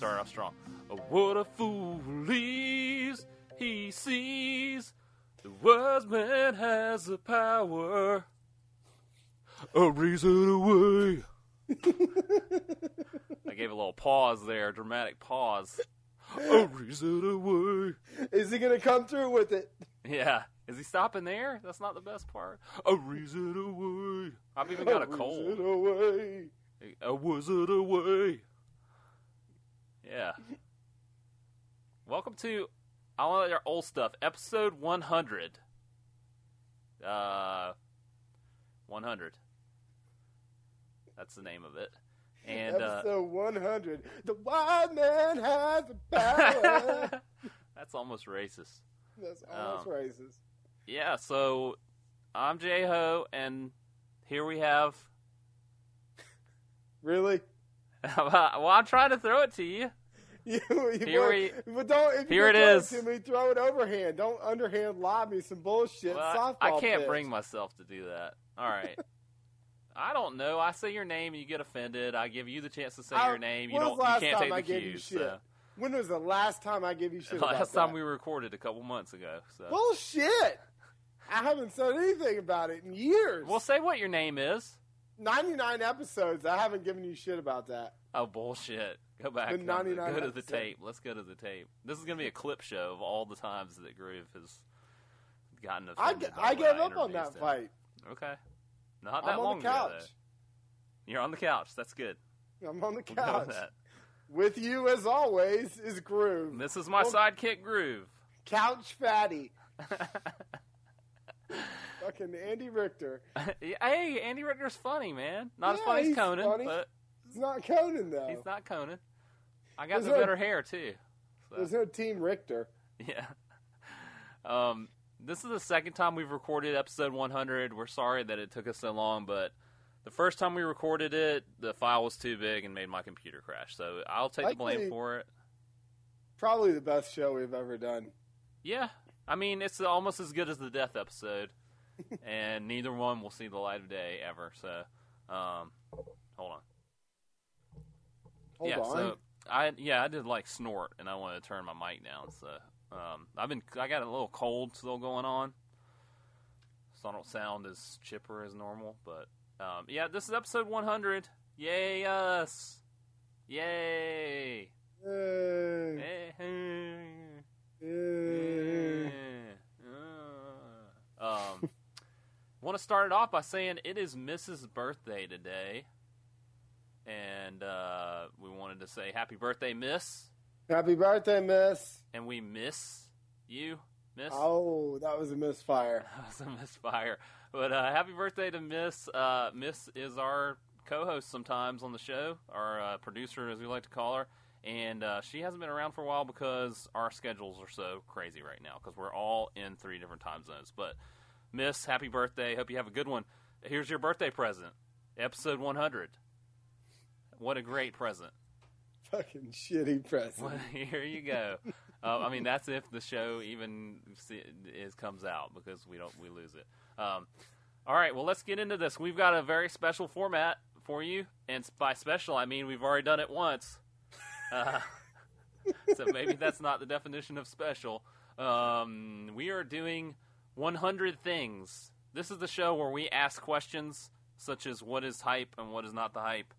Start off strong. Oh, what a fool he sees. The wise man has the power. A reason away. I gave a little pause there, dramatic pause. A reason away. Is he gonna come through with it? Yeah. Is he stopping there? That's not the best part. A reason away. I've even got a cold. Reason away. A wizard away. Yeah. Welcome to I want your old stuff, episode one hundred. Uh, one hundred. That's the name of it. And uh, Episode 100. The wild man has the power. that's almost racist. That's almost Um, racist. Yeah. So I'm J Ho, and here we have. Really? well, I'm trying to throw it to you. You, you Here we- but don't, if here it is. to me, throw it overhand. Don't underhand lob me some bullshit Well, softball I I can't pitch. bring myself to do that. All right. I don't know. I say your name and you get offended. I give you the chance to say I- your name. You don't. was the last You can't time take I the gave you cues. shit? So. When was the last time I gave you shit Last about time that? we recorded a couple months ago. So. Bullshit! I haven't said anything about it in years. well, say what your name is. 99 episodes. I haven't given you shit about that. Oh bullshit! Go back. The 99 Go to the episode. tape. Let's go to the tape. This is gonna be a clip show of all the times that Groove has gotten I, offended. I what gave up on that him. fight. Okay. Not that I'm long on the ago. couch. though. You're on the couch. That's good. I'm on the We'll couch. with that. With you, as always, is Groove. This is my Well- sidekick Groove. Couch fatty. Fucking Andy Richter. hey, Andy Richter's funny, man. Not as funny as Conan, funny. but It's not Conan, though. he's not Conan. I got There's the no- better hair too. So, There's no Team Richter. yeah. Um, this is the second time we've recorded episode 100. We're sorry that it took us so long, but the first time we recorded it, the file was too big and made my computer crash. So I'll take the blame for it. Probably the best show we've ever done. Yeah, I mean it's almost as good as the death episode, and neither one will see the light of day ever. So, um, hold on. Hold yeah, on. so I yeah I did like snort, and I wanted to turn my mic down. So um, I've been I got a little cold still going on, so I don't sound as chipper as normal. But um, yeah, this is episode 100. Yay us! Yay! Yay. Hey, hey. Yay. um, want to start it off by saying it is Mrs. birthday today, and uh, we wanted to say happy birthday, Miss, Happy birthday, Miss. and we miss you, Miss. Oh, that was a misfire. That was a misfire, but uh, happy birthday to Miss. Uh, Miss is our co-host sometimes on the show, our uh, producer, as we like to call her. And uh, she hasn't been around for a while because our schedules are so crazy right now because we're all in three different time zones. But Miss, happy birthday! Hope you have a good one. Here's your birthday present, episode 100. What a great present! Fucking shitty present. Well, here you go. uh, I mean, that's if the show even is comes out because we don't we lose it. Um, all right, well, let's get into this. We've got a very special format for you, and by special I mean we've already done it once. Uh, so maybe that's not the definition of special. Um, we are doing 100 things. This is the show where we ask questions such as what is hype and what is not the hype,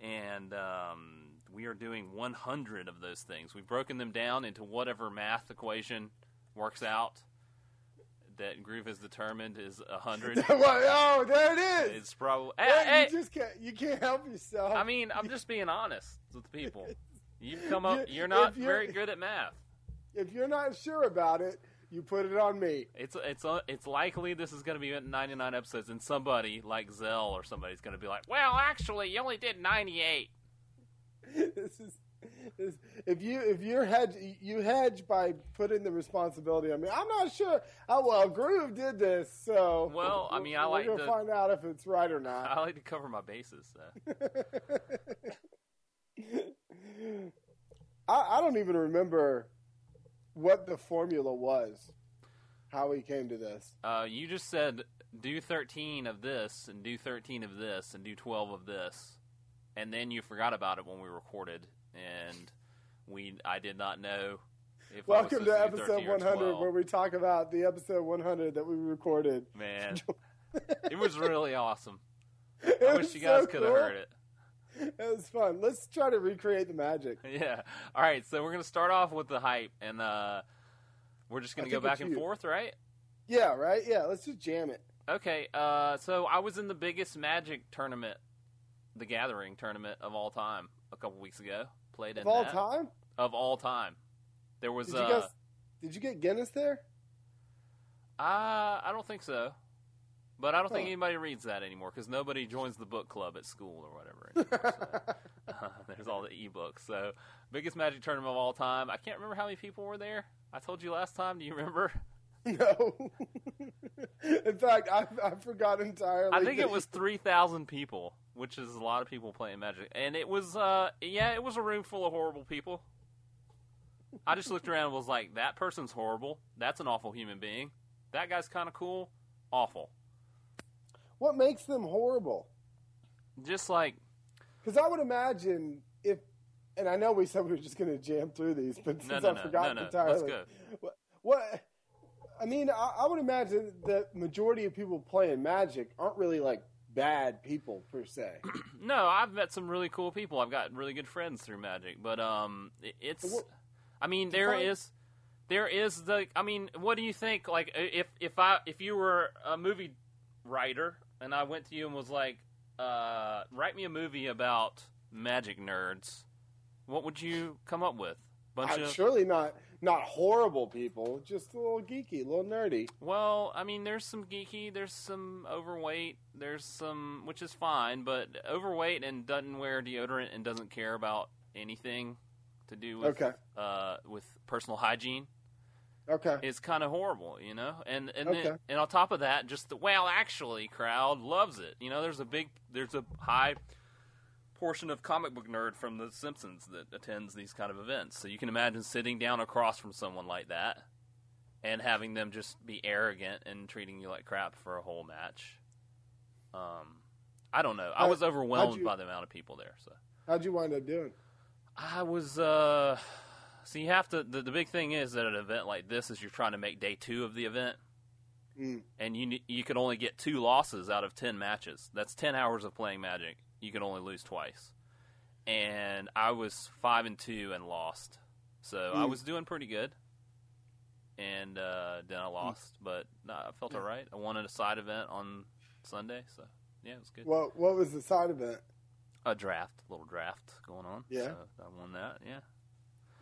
and um, we are doing 100 of those things. We've broken them down into whatever math equation works out that Groove has determined is 100. oh, there it is. it's probably. Yeah, Hey, you just can't. You can't help yourself. I mean, I'm just being honest with people. You've come up. You- You're not you're- very good at math. if you're not sure about it, you put it on me. It's it's uh, it's likely this is going to be 99 episodes, and somebody like Zell or somebody's going to be like, "Well, actually, you only did 98." this is. If you if you're hedge you hedge by putting the responsibility on me. I'm not sure. Oh well, Groove did this, so Well, I mean, I like to- find out if it's right or not. I like to cover my bases. So. I, I don't even remember what the formula was, how we came to this. Uh, you just said do 13 of this and do 13 of this and do 12 of this, and then you forgot about it when we recorded, and we I did not know. If I was Welcome to episode 13 or 100, where we talk about the episode 100 that we recorded. Man, it was really awesome. It I wish you guys so could have cool. heard it. It was fun. Let's try to recreate the magic. Yeah. All right. So we're gonna start off with the hype, and uh, we're just gonna I go back and you. forth, right? Yeah, right? Yeah, let's just jam it. Okay. Uh, so I was in the biggest Magic tournament, the Gathering tournament of all time, a couple weeks ago. Played in Of all that. time? Of all time. There was. Did you uh, guys did you get Guinness there? Uh, I don't think so. But I don't think anybody reads that anymore because nobody joins the book club at school or whatever. Uh, there's all the ebooks. So, biggest Magic tournament of all time. I can't remember how many people were there. I told you last time. Do you remember? no. In fact, I, I forgot entirely. I think it was three thousand people, which is a lot of people playing Magic, and it was, uh, yeah, it was a room full of horrible people. I just looked around and was like, that person's horrible. That's an awful human being. That guy's kind of cool. Awful. What makes them horrible? Just like Because I would imagine if, and I know we said we were just going to jam through these, but since no, I no, forgot no, entirely. What, what? I mean, I, I would imagine that majority of people playing Magic aren't really like bad people per se. No, I've met some really cool people. I've got really good friends through Magic, but um, it- it's. I mean, there is, there is the. I mean, what do you think? Like, if if I if you were a movie writer and I went to you and was like, uh, write me a movie about Magic nerds, what would you come up with? Bunch I'm of surely not not horrible people, just a little geeky, a little nerdy. Well, I mean, there's some geeky, there's some overweight, there's some, which is fine, but overweight and doesn't wear deodorant and doesn't care about anything to do with Okay, uh, with personal hygiene okay. is kind of horrible, you know. And and Okay. then, and on top of that, just the well, actually, crowd loves it. You know, there's a big, there's a high portion of comic book nerd from The Simpsons that attends these kind of events. So you can imagine sitting down across from someone like that and having them just be arrogant and treating you like crap for a whole match. Um, I don't know. I How- was overwhelmed you- by the amount of people there. So How'd you wind up doing? I was. uh So you have to. The, the big thing is that an event like this is you're trying to make day two of the event Mm. and you you could only get two losses out of ten matches. That's ten hours of playing Magic. You can only lose twice, and I was five and two and lost. So I Mm. was doing pretty good, and uh, then I lost, but no, I felt Yeah. all right. I won at a side event on Sunday, so yeah, it was good. What What was the side event? A draft, a little draft going on. Yeah. so I won that. Yeah.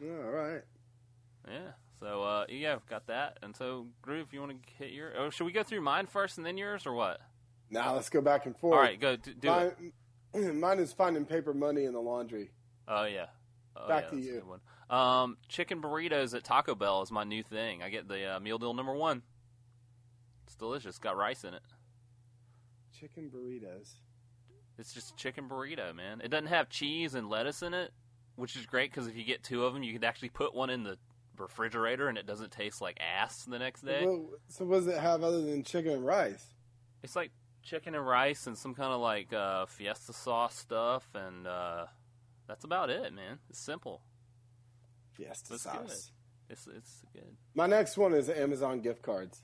Yeah, all right. Yeah. So uh, yeah, got that. And so Groove, you want to hit your? Oh, should we go through mine first and then yours, or what? Now let's go back and forth. All right, go do, do it. mine, mine is finding paper money in the laundry. Oh yeah. Oh, Back yeah, to you. Um, chicken burritos at Taco Bell is my new thing. I get the uh, meal deal number one. It's delicious. Got rice in it. Chicken burritos. It's just chicken burrito, man. It doesn't have cheese and lettuce in it, which is great because if you get two of them, you could actually put one in the refrigerator and it doesn't taste like ass the next day. Well, so what does it have other than chicken and rice? It's like chicken and rice and some kind of like uh, fiesta sauce stuff, and uh, that's about it, man. It's simple. Fiesta That's sauce. It's it's good. My next one is Amazon gift cards.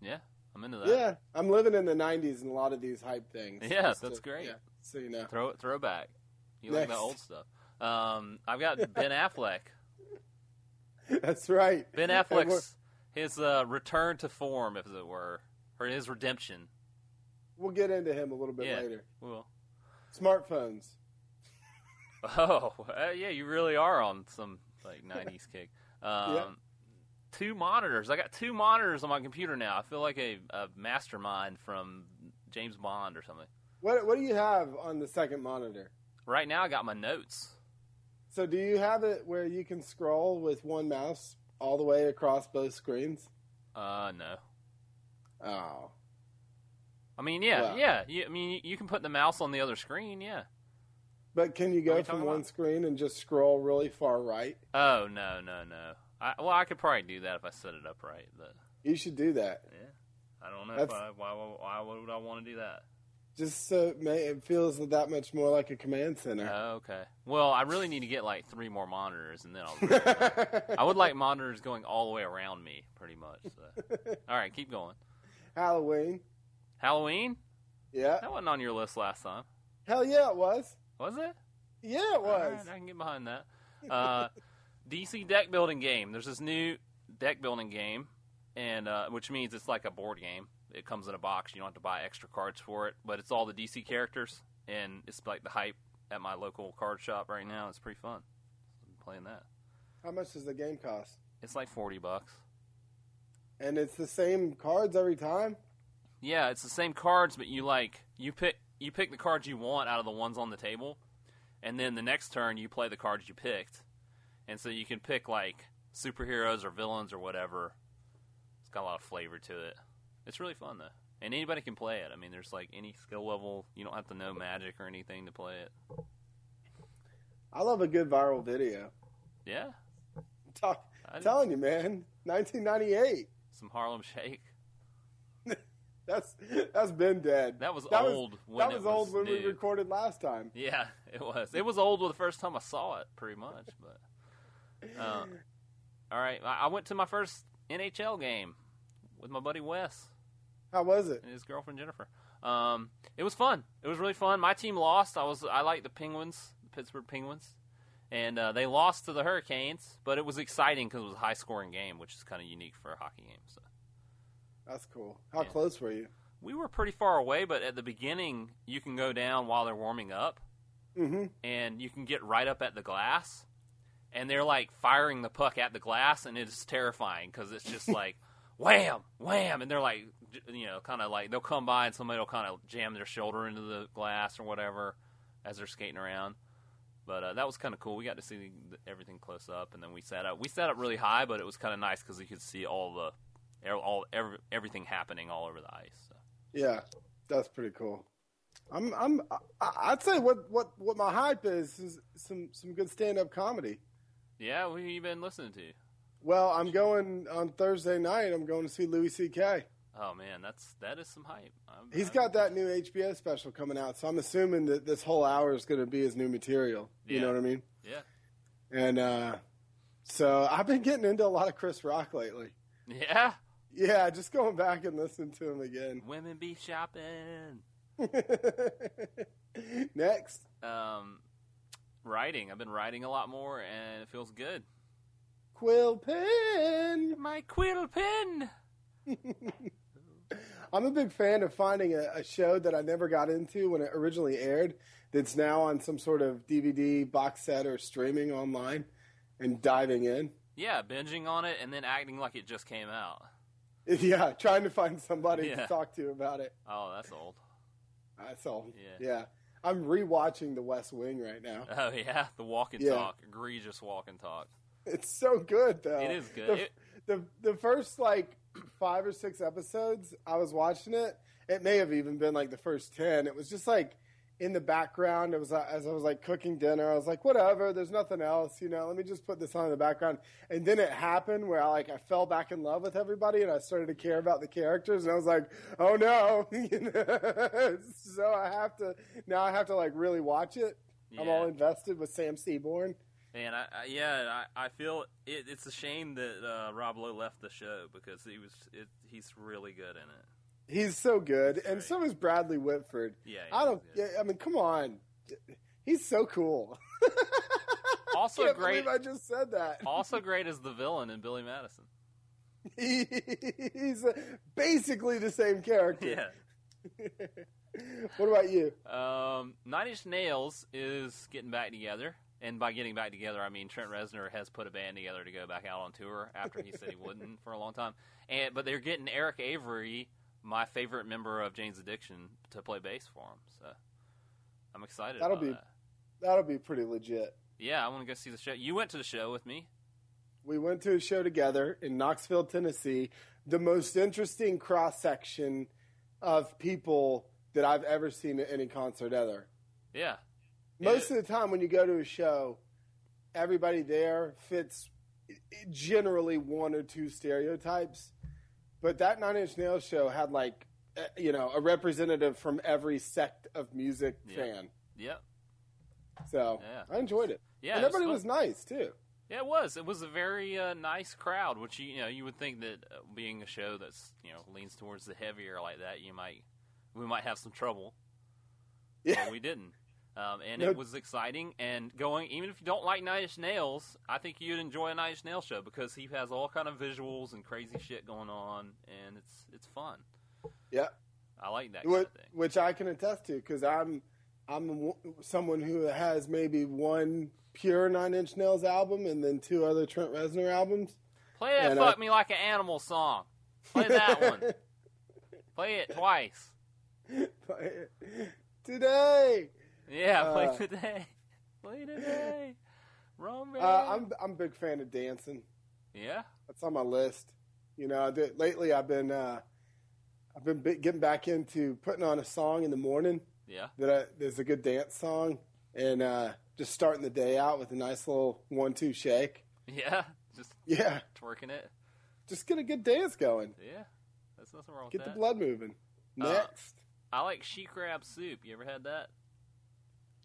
Yeah, I'm into that. Yeah, I'm living in the '90s and a lot of these hype things. Yeah, that's great. Yeah, so you know. Throw it, throw back. You like that old stuff. Um, I've got Ben Affleck. That's right. Ben Affleck's his uh, return to form, if it were, or his redemption. We'll get into him a little bit Yeah. later. Well, Smartphones. oh uh, yeah, you really are on some like '90s kick. Um, Yeah. Two monitors. I got two monitors on my computer now. I feel like a, a mastermind from James Bond or something. What What do you have on the second monitor? Right now, I got my notes. So do you have it where you can scroll with one mouse all the way across both screens? Uh, no. Oh, I mean, yeah, Well- yeah. You, I mean, you can put the mouse on the other screen, yeah. but can you go from one about? screen and just scroll really far right? Oh no, no, no. I, well, I could probably do that if I set it up right, but You should do that. yeah, I don't know. If I, why, why, why would I want to do that? Just so it, may, it feels that much more like a command center. Oh, okay. Well, I really need to get like three more monitors, and then I'll. I would like monitors going all the way around me, pretty much. So. All right, keep going. Halloween. Halloween? Yeah. That wasn't on your list last time, Hell yeah, it was. was it? Yeah, it was. Right, I can get behind that. Uh, DC deck building game. There's this new deck building game, and uh, which means it's like a board game. It comes in a box. You don't have to buy extra cards for it, but it's all the DC characters, and it's like the hype at my local card shop right now. It's pretty fun. I'm playing that. How much does the game cost? It's like forty bucks. And it's the same cards every time. Yeah, it's the same cards, but you like you pick you pick the cards you want out of the ones on the table, and then the next turn you play the cards you picked, and so you can pick like superheroes or villains or whatever. It's got a lot of flavor to it. It's really fun though, and anybody can play it. I mean, there's like any skill level. You don't have to know magic or anything to play it. I love a good viral video. Yeah, Talk, telling you, man. 1998. some Harlem Shake. That's that's been dead. That was That was- old. when that was old when we recorded last time. Yeah, it was. It was old the first time I saw it, pretty much. But uh, all right, I I went to my first NHL game with my buddy Wes How was it? and his girlfriend Jennifer. Um, it was fun. It was really fun. My team lost. I was I like the Penguins, the Pittsburgh Penguins, and uh, they lost to the Hurricanes. But it was exciting because it was a high scoring game, which is kind of unique for a hockey game. So That's cool. How close were you? we were pretty far away, but at the beginning you can go down while they're warming up. Mm-hmm. and you can get right up at the glass and they're like firing the puck at the glass and it's terrifying because it's just like wham wham and they're like you know kind of like they'll come by and somebody will kind of jam their shoulder into the glass or whatever as they're skating around but uh, that was kind of cool we got to see the, everything close up and then we sat up we sat up really high but it was kind of nice because you could see all the all every, everything happening all over the ice so. Yeah, that's pretty cool. I'm I'm I'd say what what what my hype is is some some good stand up comedy. yeah what have you been listening to Well, I'm going on Thursday night. I'm going to see Louis C.K. oh man that's that is some hype I'm, He's I'm- got that new HBO special coming out, so I'm assuming that this whole hour is going to be his new material. You Yeah. know what I mean? yeah And uh, so I've been getting into a lot of Chris Rock lately. yeah Yeah, just going back and listening to him again. Women be shopping. Next, Um, writing. I've been writing a lot more, and it feels good. Quill Pen. My quill pen. I'm a big fan of finding a, a show that I never got into when it originally aired that's now on some sort of DVD box set or streaming online and diving in. Yeah, binging on it and then acting like it just came out. Yeah, trying to find somebody Yeah. to talk to about it. Oh, that's old. That's old. Yeah. Yeah. I'm rewatching The West Wing right now. Oh yeah, the walk and Yeah. talk, egregious walk and talk. It's so good though. It is good. The, It- the the first like five or six episodes, I was watching it. It may have even been like the first ten. It was just like in the background. It was uh, as I was like cooking dinner. I was like, whatever. There's nothing else, you know. Let me just put this on in the background. And then it happened where I like I fell back in love with everybody, and I started to care about the characters. And I was like, oh no. So I have to now. I have to like really watch it. Yeah. I'm all invested with Sam Seaborn. And I, I yeah, I, I feel it, it's a shame that uh, Rob Lowe left the show because he was it, he's really good in it. He's so good, and so is Bradley Whitford. Yeah, I don't. yeah, I mean, come on. He's so cool. Also Can't great. I just said that. Also great as the villain in Billy Madison. He's uh, basically the same character. Yeah. what about you? Um, Nine Inch Nails is getting back together, and by getting back together, I mean Trent Reznor has put a band together to go back out on tour after he said he wouldn't for a long time. And but they're getting Eric Avery, my favorite member of Jane's Addiction, to play bass for them. So I'm excited. That'll about be- that. That'll be pretty legit. Yeah, I want to go see the show. You went to the show with me. We went to a show together in Knoxville, Tennessee. The most interesting cross section of people that I've ever seen at any concert ever. Yeah, Most Yeah. of the time, when you go to a show, everybody there fits generally one or two stereotypes. But that Nine Inch Nails show had like uh, you know a representative from every sect of music Yeah. fan. Yep. So Yeah. I enjoyed it. Yeah. and it was everybody was nice too. Yeah, it was. It was a very uh, nice crowd, which you, you know you would think that uh, being a show that's you know leans towards the heavier like that, you might we might have some trouble, Yeah, but we didn't. Um, and No. it was exciting and going. Even if you don't like Nine Inch Nails, I think you'd enjoy a Nine Inch Nails show because he has all kind of visuals and crazy shit going on, and it's it's fun. yeah. I like that kind Which, of thing. which I can attest to because I'm I'm w- someone who has maybe one pure Nine Inch Nails album and then two other Trent Reznor albums. Play that and, "Fuck uh, Me Like an Animal" song. Play that one. Play it twice. Play it Today, Yeah, play Uh, today. Play today. Roman. uh, I'm I'm a big fan of dancing. yeah. That's on my list. You know, I did, lately I've been uh, I've been getting back into putting on a song in the morning Yeah. that I, there's a good dance song, and uh, just starting the day out with a nice little one-two shake. Yeah. Just Yeah, twerking it. just get a good dance going. Yeah. That's nothing wrong with that. Get the that. blood moving. Uh, Next, I like she crab soup. You ever had that?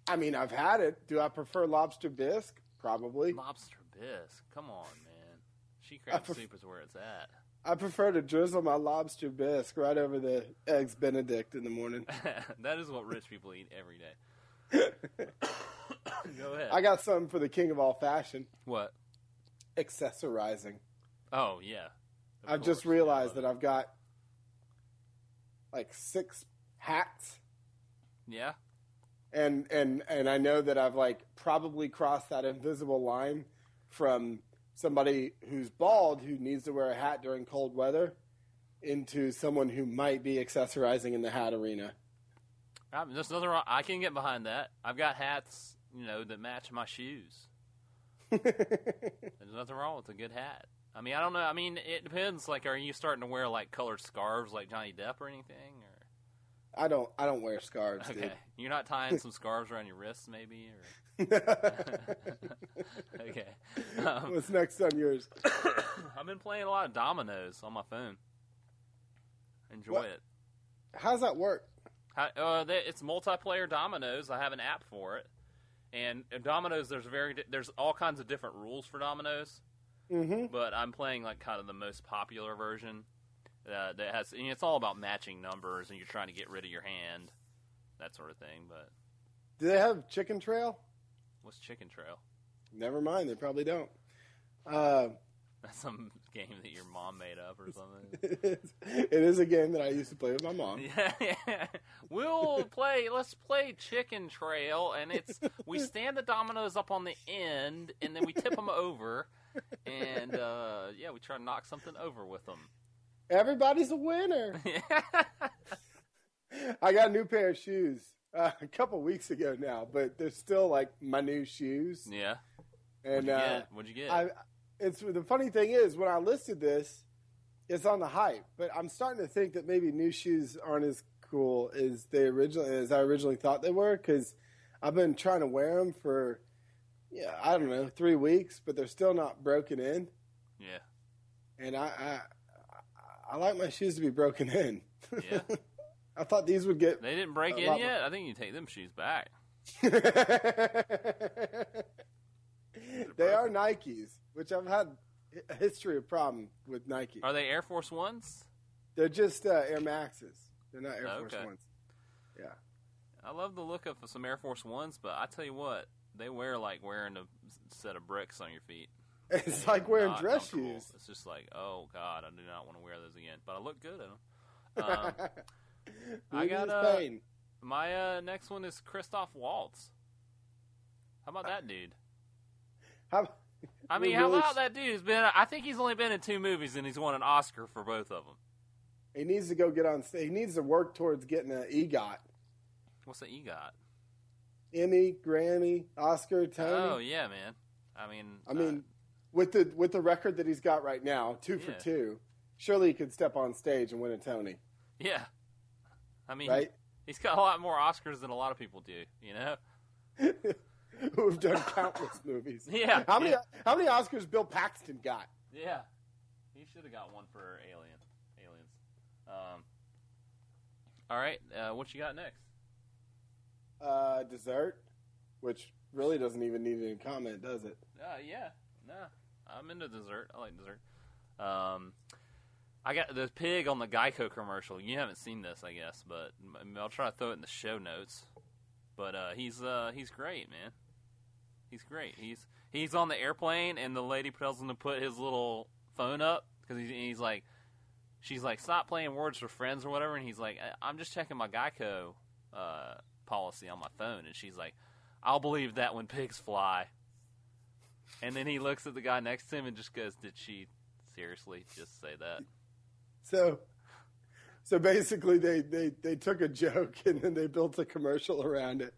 I mean, I've had it. Do I prefer lobster bisque? Probably. Lobster bisque. Come on, man. She crab pref- soup is where it's at. I prefer to drizzle my lobster bisque right over the eggs Benedict in the morning. that is what rich people eat every day. Go ahead. I got something for the king of all fashion: what? accessorizing. Oh yeah. Of I've just realized that I've got like six hats, Yeah. And and and I know that I've like probably crossed that invisible line from somebody who's bald who needs to wear a hat during cold weather into someone who might be accessorizing in the hat arena. I mean, there's nothing wrong. I can get behind that. I've got hats, you know, that match my shoes. There's nothing wrong with a good hat. I mean, I don't know. I mean, it depends. Like, are you starting to wear like colored scarves like Johnny Depp or anything? Or I don't I don't wear scarves, okay, you're not tying some scarves around your wrists, maybe? Or okay. Um, What's next on yours? I've been playing a lot of dominoes on my phone. Enjoy What? it. How's that work? How, uh, they, it's multiplayer dominoes. I have an app for it, and uh, dominoes. There's very there's all kinds of different rules for dominoes, Mm-hmm. but I'm playing like kind of the most popular version. Uh, that has it's all about matching numbers, and you're trying to get rid of your hand, that sort of thing. But Do they have Chicken Trail? what's Chicken Trail? Never mind, they probably don't. Uh, That's some game that your mom made up or something. it is a game that I used to play with my mom. Yeah, yeah. We'll play. Let's play Chicken Trail, and it's we stand the dominoes up on the end, and then we tip them over, and uh, yeah, we try to knock something over with them. Everybody's a winner. I got a new pair of shoes uh, a couple weeks ago now, but they're still like my new shoes. yeah. And What'd you uh, get? What'd you get? I, it's the funny thing is when I listed this, it's on the hype, but I'm starting to think that maybe new shoes aren't as cool as they originally as I originally thought they were because I've been trying to wear them for yeah I don't know three weeks, but they're still not broken in, yeah. and I I, like my shoes to be broken in. Yeah. I thought these would get. They didn't break in yet. I think you take them shoes back. they are Nikes, which I've had a history of problem with Nike. Are they Air Force Ones? They're just uh, Air Maxes. They're not Air Force Okay. Ones. Yeah. I love the look of some Air Force Ones, but I tell you what, they wear like wearing a set of bricks on your feet. It's like wearing dress shoes. It's just like, oh god, I do not want to wear those again. But I look good in them. Um, I got, uh, pain. My uh, next one is Christoph Waltz. How about that dude? How, I mean, how really about that dude? Has been. I think he's only been in two movies, and he's won an Oscar for both of them. he needs to go get on stage. He needs to work towards getting an EGOT. What's the EGOT? Emmy, Grammy, Oscar, Tony. Oh yeah, man. I mean, I mean, with the with the record that he's got right now, two for two, surely he could step on stage and win a Tony, yeah. I mean, right? he's got a lot more Oscars than a lot of people do. You know? Who have done countless movies. Yeah. How many yeah. how many Oscars Bill Paxton got? Yeah, he should have got one for Alien. Aliens. Um, All right, uh, what you got next? Uh, dessert, which really doesn't even need any comment, does it? Uh, yeah, no, I'm into dessert. I like dessert. Um, I got the pig on the Geico commercial. You haven't seen this, I guess, but I'll try to throw it in the show notes. But uh, he's uh, he's great, man. He's great. He's he's on the airplane, and the lady tells him to put his little phone up because he's, he's like, she's like, stop playing words for friends or whatever, and he's like, "I- I'm just checking my Geico uh, policy on my phone, and she's like, I'll believe that when pigs fly. And then he looks at the guy next to him and just goes, "Did she seriously just say that?" So, so basically, they, they, they took a joke and then they built a commercial around it.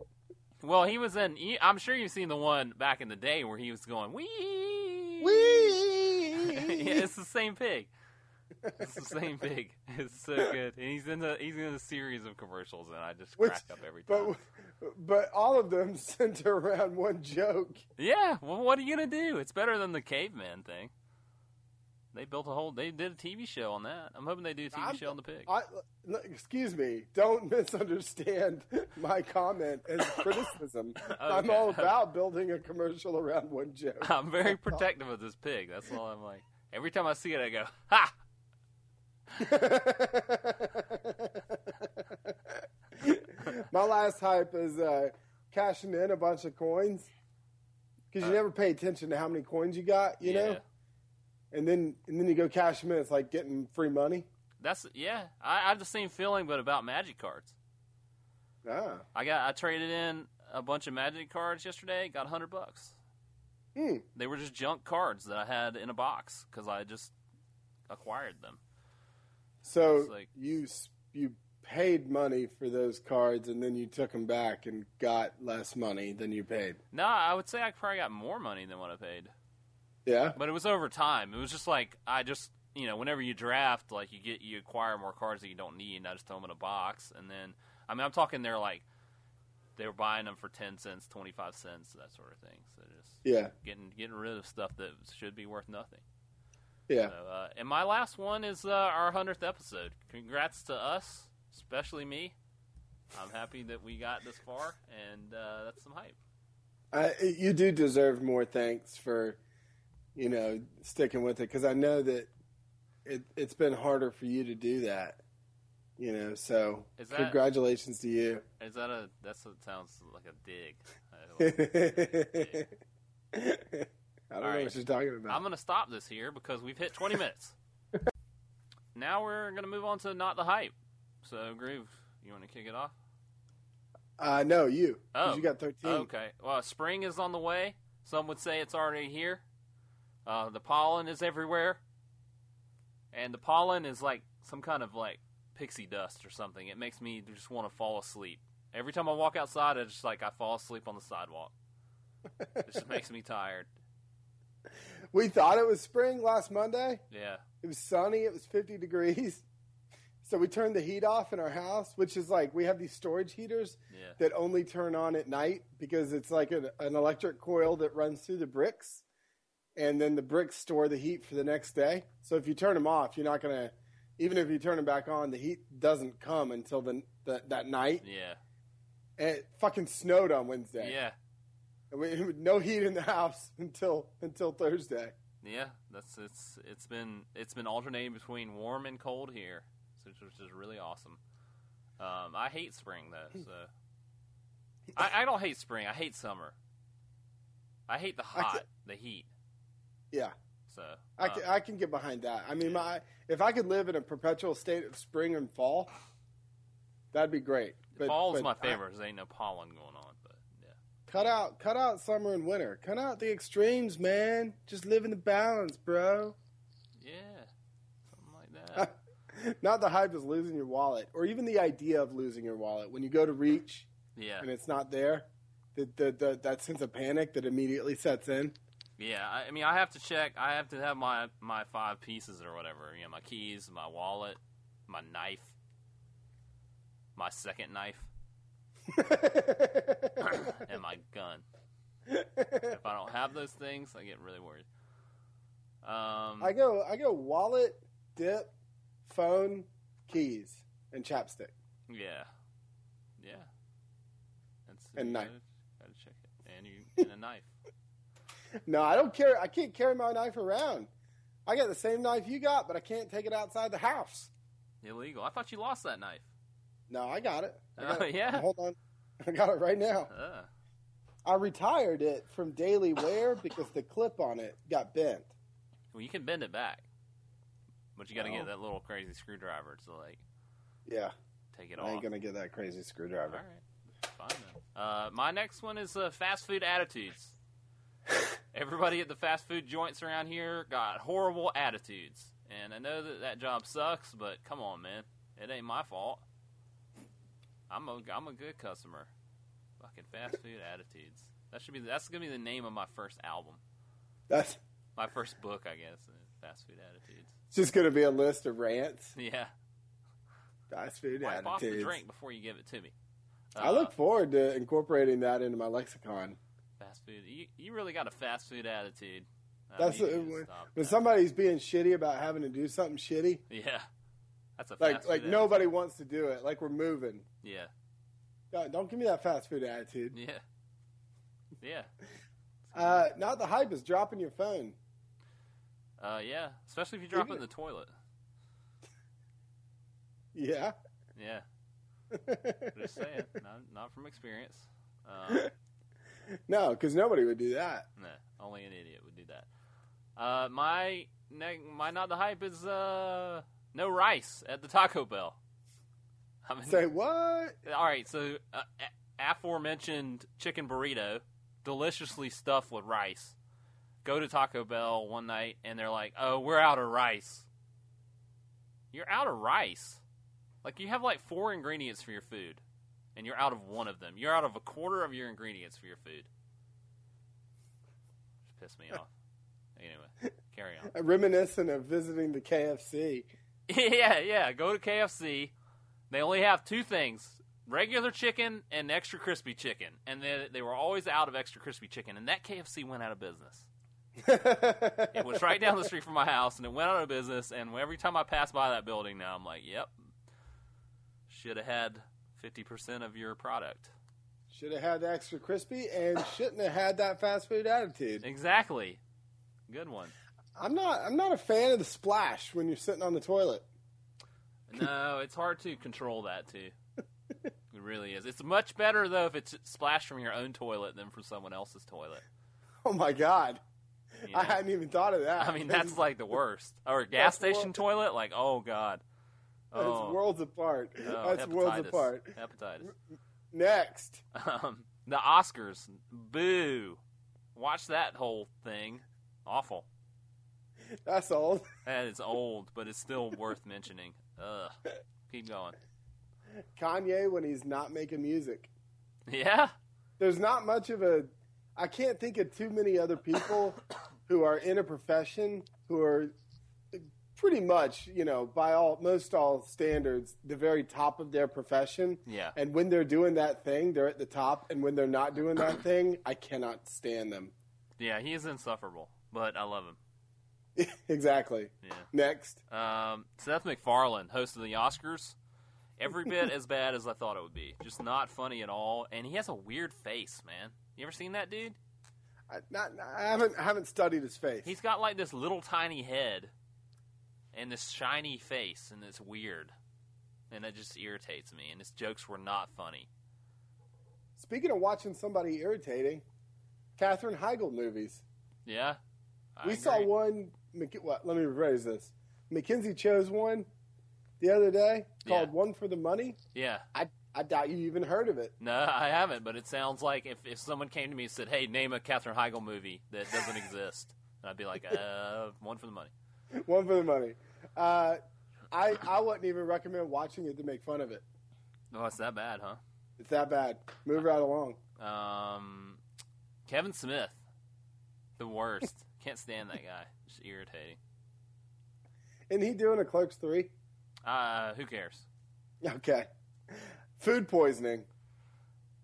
Well, he was in. I'm sure you've seen the one back in the day where he was going, "Wee." Whee! yeah, it's the same pig. It's the same pig. It's so good, and he's in the he's in a series of commercials, and I just Which- crack up every time. But but all of them center around one joke. yeah, well, what are you gonna do? It's better than the caveman thing. They built a whole. They did a TV show on that. I'm hoping they do a TV I'm- show on the pig. I, excuse me. Don't misunderstand my comment as criticism. Oh, I'm all about building a commercial around one joke. I'm very protective of this pig. That's all I'm like. Every time I see it, I go, "Ha!" My last hype is uh, cashing in a bunch of coins because you Uh, never pay attention to how many coins you got, you yeah. know. And then and then you go cash them in. It's like getting free money. That's yeah. I, I have the same feeling, but about magic cards. Ah, I got I traded in a bunch of magic cards yesterday. Got a hundred bucks. Hmm. They were just junk cards that I had in a box because I just acquired them. So like- you you paid money for those cards and then you took them back and got less money than you paid. No, I would say I probably got more money than what I paid, Yeah. but it was over time. It was just like I just you know whenever you draft, like you get you acquire more cards that you don't need, and I just throw them in a box, and then I mean I'm talking they're like they were buying them for ten cents, twenty five cents, that sort of thing. So just Yeah. getting getting rid of stuff that should be worth nothing. Yeah. So, uh, and my last one is uh, our hundredth episode. Congrats to us, especially me. I'm happy that we got this far, and uh, that's some hype. I, you do deserve more thanks for, you know, sticking with it because I know that it, it's been harder for you to do that. You know, so that- congratulations to you. Is that a? That's what sounds like a dig. I don't All know right. what you're talking about. I'm going to stop this here because we've hit 20 minutes. now we're going to move on to not the hype. So, Groove, you want to kick it off? Uh, no, you. Oh. you got 13. Okay. Well, spring is on the way. Some would say it's already here. Uh, the pollen is everywhere, and the pollen is like some kind of like pixie dust or something. It makes me just want to fall asleep. Every time I walk outside, I just like I fall asleep on the sidewalk. it just makes me tired. We thought it was spring last Monday. Yeah. It was sunny. It was 50 degrees. So we turned the heat off in our house, which is like we have these storage heaters Yeah. that only turn on at night because it's like an, an electric coil that runs through the bricks, and then the bricks store the heat for the next day. So if you turn them off, you're not gonna. Even if you turn them back on, the heat doesn't come until the, the that night. Yeah. And it fucking snowed on Wednesday. Yeah. And we, no heat in the house until until Thursday. Yeah. That's it's it's been it's been alternating between warm and cold here, which is really awesome. Um, I hate spring though, so I, I don't hate spring. I hate summer. I hate the hot, the heat. Yeah. So I uh, can, I can get behind that. I mean, my if I could live in a perpetual state of spring and fall, that'd be great. But fall's but my I- there ain't no pollen going on, but yeah. Cut out, cut out summer and winter. Cut out the extremes, man. Just live in the balance, bro. Yeah, something like that. Not the hype is losing your wallet, or even the idea of losing your wallet when you go to reach yeah, and it's not there. The, the, the, that sense of panic that immediately sets in. yeah. I, I mean, I have to check. I have to have my my five pieces or whatever. You know, my keys, my wallet, my knife, my second knife, and my gun. If I don't have those things, I get really worried. Um, I go, I go wallet, dip, phone, keys, and chapstick. Yeah, yeah. That's, And knife. Gotta, gotta check it, and you and a knife. No, I don't care. I can't carry my knife around. I got the same knife you got, but I can't take it outside the house. Illegal. I thought you lost that knife. No, I got it. I got Oh, it. yeah? Hold on. I got it right now. Uh, I retired it from daily wear because the clip on it got bent. well, you can bend it back, but you got to No. get that little crazy screwdriver to like Yeah, take it I off. ain't gonna get that crazy screwdriver. All right, fine then. Uh, my next one is uh, fast food attitudes. Everybody at the fast food joints around here got horrible attitudes, and I know that that job sucks, but come on, man, it ain't my fault. I'm a I'm a good customer. Fucking fast food attitudes. That should be that's gonna be the name of my first album, That's my first book, I guess. uh, Fast food attitudes. it's just gonna be a list of rants. Yeah, Fast food wipe off the drink before you give it to me. I Uh, look forward to incorporating that into my lexicon. fast food. You, you really got a fast food attitude. I That's uh, when, when somebody's being shitty about having to do something shitty. Yeah, that's a Like like nobody wants to do it. Like we're moving. Yeah. God, Don't give me that fast food attitude. Yeah, yeah, Uh, not the hype is dropping your phone. uh, yeah. Especially if you drop it in the toilet. Yeah. Yeah, just saying. not, not from experience. Uh, no, because nobody would do that. nah, only an idiot would do that. Uh, my ne- my not the hype is uh no rice at the Taco Bell. I mean, Say what? All right, so uh, a- aforementioned chicken burrito, deliciously stuffed with rice. Go to Taco Bell one night and they're like, "Oh, we're out of rice." You're out of rice. Like you have like four ingredients for your food, and you're out of one of them. You're out of a quarter of your ingredients for your food. Just pissed me off. Anyway, carry on. Reminiscent of visiting the KFC. yeah, yeah. Go to KFC. They only have two things: regular chicken and extra crispy chicken. And they they were always out of extra crispy chicken. And that KFC went out of business. It was right down the street from my house, and it went out of business. And every time I pass by that building now, I'm like, "Yep, should have had fifty percent of your product." Should have had the extra crispy and shouldn't have had that fast food attitude. Exactly. Good one. I'm not. I'm not a fan of the splash when you're sitting on the toilet. No, it's hard to control that too. It really is. It's much better though if it's splashed from your own toilet than from someone else's toilet. Oh my god! you know? I hadn't even thought of that. I mean, that's like the worst. Or a gas That's station wor- toilet, like, oh god, That's oh, worlds apart. oh, that's worlds apart. Hepatitis. Next, Um, the Oscars, boo! Watch that whole thing. Awful. that's old. That is old, but it's still worth mentioning. Ugh. Keep going. Kanye when he's not making music. Yeah. There's not much of a. I can't think of too many other people who are in a profession who are pretty much, you know, by all most all standards, the very top of their profession. Yeah. And when they're doing that thing, they're at the top. And when they're not doing that thing, I cannot stand them. Yeah. He is insufferable, but I love him. exactly. Yeah. Next. Um, Seth MacFarlane, host of the Oscars, every bit as bad as I thought it would be. Just not funny at all, and he has a weird face, man. You ever seen that dude? I, not, I haven't I haven't studied his face. He's got like this little tiny head and this shiny face, and it's weird, and it just irritates me. And his jokes were not funny. Speaking of watching somebody irritating, Katherine Heigl movies. Yeah, I we saw one. Mc- What? Let me rephrase this. Mackenzie chose one the other day called Yeah. "One for the Money." Yeah, I I doubt you even heard of it. no, I haven't, but it sounds like if if someone came to me and said, "Hey, name a Katherine Heigl movie that doesn't exist," I'd be like, "Uh, one for the money." One for the money. Uh, I I wouldn't even recommend watching it to make fun of it. Oh, it's that bad, huh? It's that bad. Move right along. Um, Kevin Smith, the worst. Can't stand that guy. Just irritating. Isn't he doing a Clerks three? Uh, who cares? Okay. Food poisoning.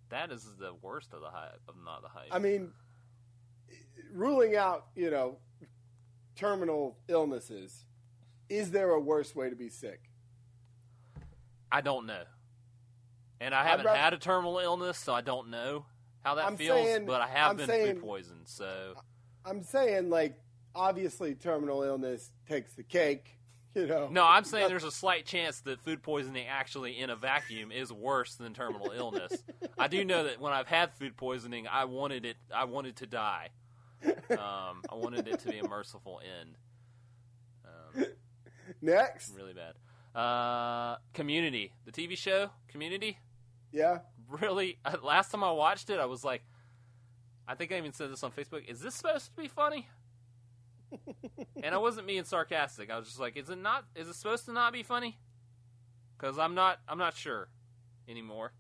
That is the worst of the hype of not the hype. I mean, ruling out you know terminal illnesses. Is there a worse way to be sick? I don't know. And I haven't rather- had a terminal illness, so I don't know how that I'm feels. saying- but I have I'm been saying- food poisoned, so I'm saying like obviously terminal illness takes the cake. You know. no. I'm saying there's a slight chance that food poisoning actually in a vacuum is worse than terminal illness. I do know that when I've had food poisoning, I wanted it. I wanted to die. Um, I wanted it to be a merciful end. Um, Next. really bad. Uh, Community, the TV show Community. Yeah. Really, last time I watched it, I was like, I think I even said this on Facebook. Is this supposed to be funny? And I wasn't being sarcastic. I was just like, is it not? Is it supposed to not be funny? Because I'm not. I'm not sure anymore.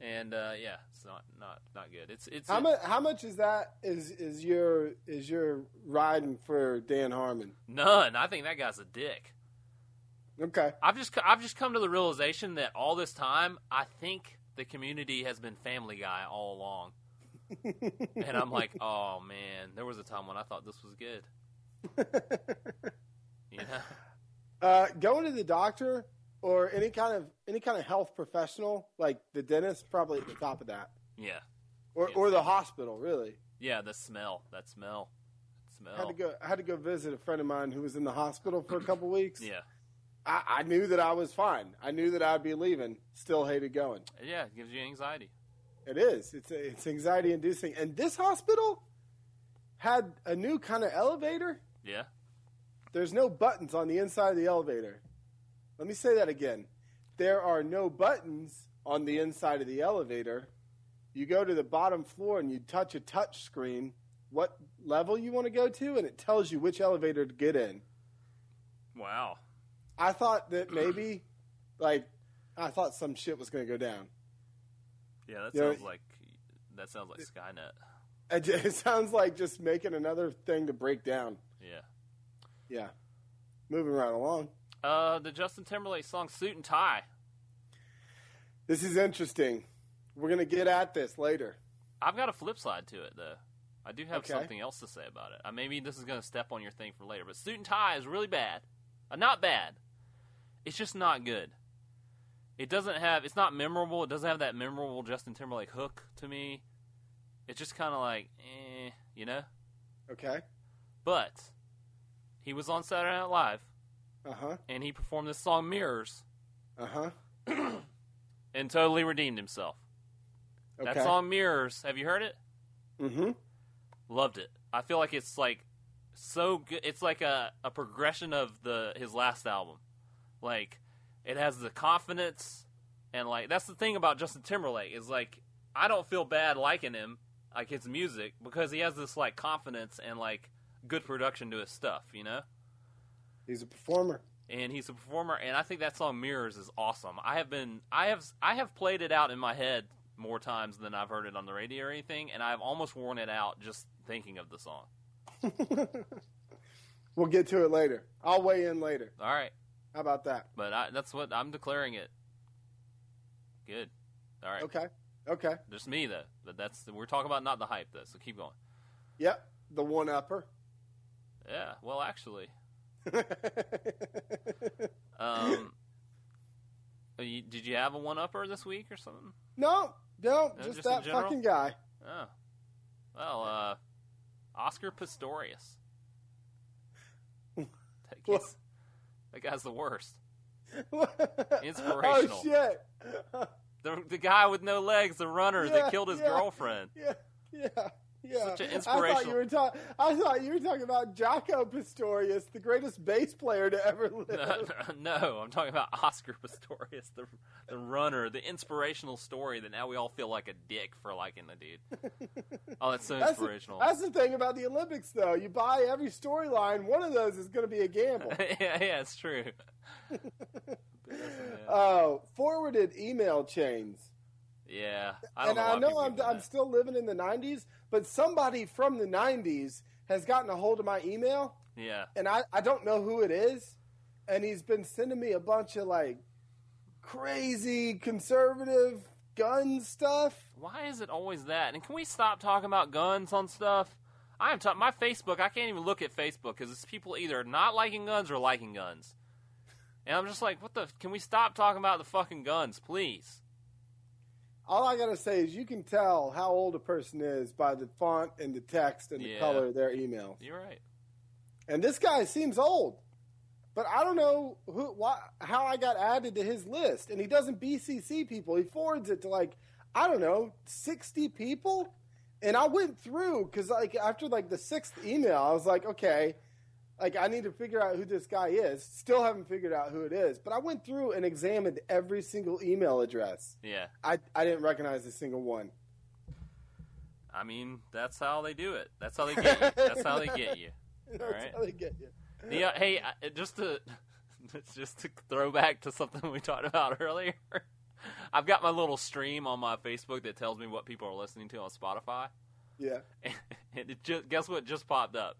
And uh, yeah, it's not not not good. It's it's How much? How much is that? Is is your is your riding for Dan Harmon? none. I think that guy's a dick. Okay. I've just I've just come to the realization that all this time, I think the community has been Family Guy all along. And I'm like, oh man, there was a time when I thought this was good. You know? Uh, going to the doctor or any kind of any kind of health professional, like the dentist, probably at the top of that, Yeah, or or the hospital. Really, yeah. The smell, that smell, that I had smell. to go. I had to go visit a friend of mine who was in the hospital for a couple weeks. Yeah, I, I knew that I was fine. I knew that I'd be leaving. Still hated going. yeah. It gives you anxiety. It is. It's it's anxiety inducing. And this hospital had a new kind of elevator. Yeah, There's no buttons on the inside of the elevator. Let me say that again. There are no buttons on the inside of the elevator. You go to the bottom floor and you touch a touch screen, what level you want to go to, and it tells you which elevator to get in. wow. I thought that maybe, like, I thought some shit was going to go down. Yeah, that You know, sounds like that sounds like Skynet. It it sounds like just making another thing to break down. Yeah. Yeah. Moving right along. Uh, the Justin Timberlake song "Suit and Tie." This is interesting. We're going to get at this later. I've got a flip side to it though. I do have Okay. something else to say about it. Uh, maybe this is going to step on your thing for later, but suit and tie is really bad. Uh, not bad. It's just not good. It doesn't have. It's not memorable. It doesn't have that memorable Justin Timberlake hook to me. It's just kind of like, eh, you know. Okay. But he was on Saturday Night Live Uh huh. and he performed this song "Mirrors" Uh huh. and totally redeemed himself. Okay. That song "Mirrors." Have you heard it? Mm hmm. Loved it. I feel like it's like so good. It's like a, a progression of the his last album. Like it has the confidence and like that's the thing about Justin Timberlake is like I don't feel bad liking him like his music because he has this like confidence and like good production to his stuff, you know. He's a performer. And he's a performer, and I think that song "Mirrors" is awesome. I have been, I have, I have played it out in my head more times than I've heard it on the radio or anything, and I've almost worn it out just thinking of the song. we'll get to it later. I'll weigh in later. All right, How about that? but I, that's what I'm declaring it. Good. All right. Okay. Okay. Just me though, but that's we're talking about not the hype though. So keep going. Yep. The one upper. Yeah. Well, actually, um, you, did you have a one upper this week or something? no, no, No, just, just that fucking guy. Oh. Well, uh, Oscar Pistorius. Guy's, that guy's the worst. Oh Inspirational. shit. The, the guy with no legs, the runner Yeah, that killed his yeah. girlfriend. Yeah, yeah, yeah. Such an I thought you were talking. I thought you were talking about Jaco Pastorius, the greatest bass player to ever live. No, no, I'm talking about Oscar Pistorius, the the runner, the inspirational story that now we all feel like a dick for liking the dude. Oh, that's so That's the, inspirational. that's the thing about the Olympics, though. You buy every storyline. One of those is going to be a gamble. yeah, yeah, it's true. Oh, forwarded email chains. Yeah, I and know. I know I'm I'm still living in the 90s, but somebody from the 90s has gotten a hold of my email, Yeah, and I, I don't know who it is. And he's been sending me a bunch of like crazy conservative gun stuff. Why is it always that? And can we stop talking about guns on stuff? I am talking my Facebook. I can't even look at Facebook because it's people either not liking guns or liking guns. And I'm just like, what the? Can we stop talking about the fucking guns, please? All I gotta say is you can tell how old a person is by the font and the text and the Yeah. color of their emails. You're right. And this guy seems old, but I don't know who, why, how I got added to his list. And he doesn't BCC people; he forwards it to like I don't know, sixty people. And I went through because like after like the sixth email, I was like, okay, like I need to figure out who this guy is. Still haven't figured out who it is, but I went through and examined every single email address. Yeah. I I didn't recognize a single one. I mean, that's how they do it. That's how they get you. That's how they get you. That's right. how they get you. Yeah. Uh, hey, just to just to throw back to something we talked about earlier. I've got my little stream on my Facebook that tells me what people are listening to on Spotify, Yeah. and it just guess what just popped up.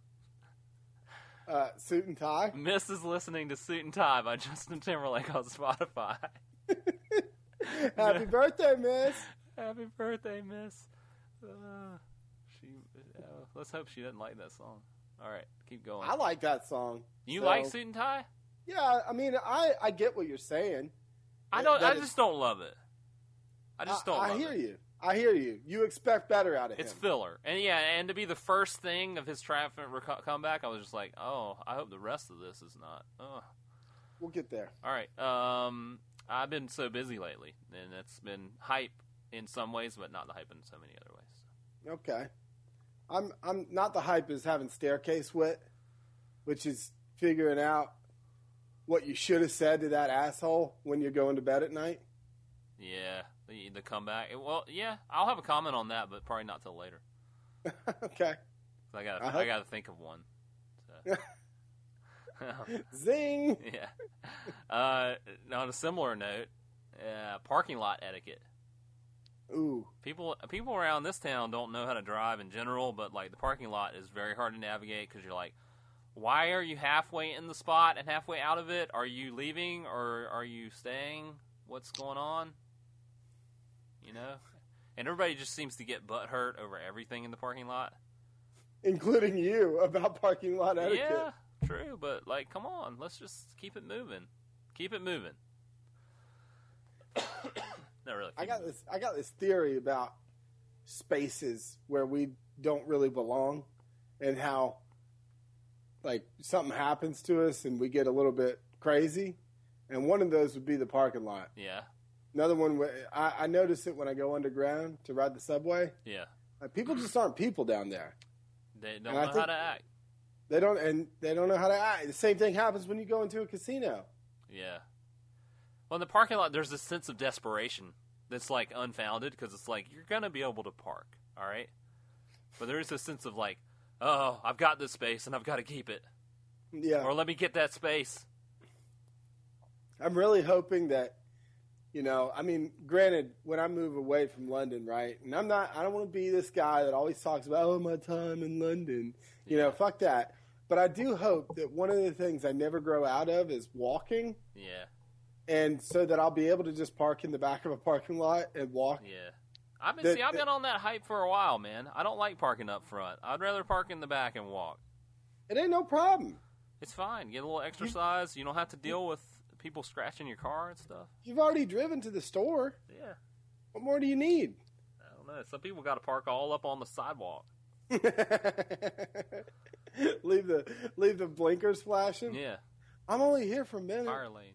Uh, suit and tie. Miss is listening to "Suit and Tie" by Justin Timberlake on Spotify. Happy birthday, Miss. Happy birthday, Miss. Uh, she. Uh, let's hope she doesn't like that song. All right, keep going. I like that song. you so- like "Suit and Tie"? Yeah, I mean, I I get what you're saying. I don't. I just don't love it. I just don't. I, love hear it. you. I hear you. You expect better out of It's him. It's filler, and yeah, and to be the first thing of his triumphant reco- comeback, I was just like, oh, I hope the rest of this is not. Oh. We'll get there. All right. Um, I've been so busy lately, and it's been hype in some ways, but not the hype in so many other ways. Okay. I'm I'm not the hype is having staircase wit, which is figuring out what you should have said to that asshole when you're going to bed at night. Yeah, the, the comeback. Well, yeah, I'll have a comment on that, but probably not till later. okay. I got I I, got to think of one. So. Zing. yeah. Uh, on a similar note, uh, parking lot etiquette. Ooh. People people around this town don't know how to drive in general, but like the parking lot is very hard to navigate because you're like, why are you halfway in the spot and halfway out of it? Are you leaving or are you staying? What's going on? You know, and everybody just seems to get butt hurt over everything in the parking lot. Including you about parking lot etiquette. Yeah, true, but like, come on, let's just keep it moving. Keep it moving. Not really. I got this. I got this theory about spaces where we don't really belong, and how like something happens to us and we get a little bit crazy. And one of those would be the parking lot. Yeah, Another one, I, I notice it when I go underground to ride the subway. yeah. Like, people just aren't people down there. They don't And know how to act. They don't, and they don't know how to act. The same thing happens when you go into a casino. Yeah. Well, in the parking lot, there's this sense of desperation that's like unfounded because it's like you're gonna be able to park, all right. But there is this sense of like, oh, I've got this space and I've got to keep it, Yeah, or let me get that space. I'm really hoping that, you know, I mean, granted, when I move away from London, right, and I'm not, I don't want to be this guy that always talks about, oh, my time in London. You know, fuck that. But I do hope that one of the things I never grow out of is walking, Yeah, and so that I'll be able to just park in the back of a parking lot and walk. yeah. I've been The- see, I've been on that hype for a while, man. I don't like parking up front. I'd rather park in the back and walk. It ain't no problem. It's fine. Get a little exercise. You don't have to deal with people scratching your car and stuff. You've already driven to the store. Yeah, What more do you need? I don't know. Some people got to park all up on the sidewalk. leave the leave the blinkers flashing. Yeah, I'm only here for a minute. fire lane.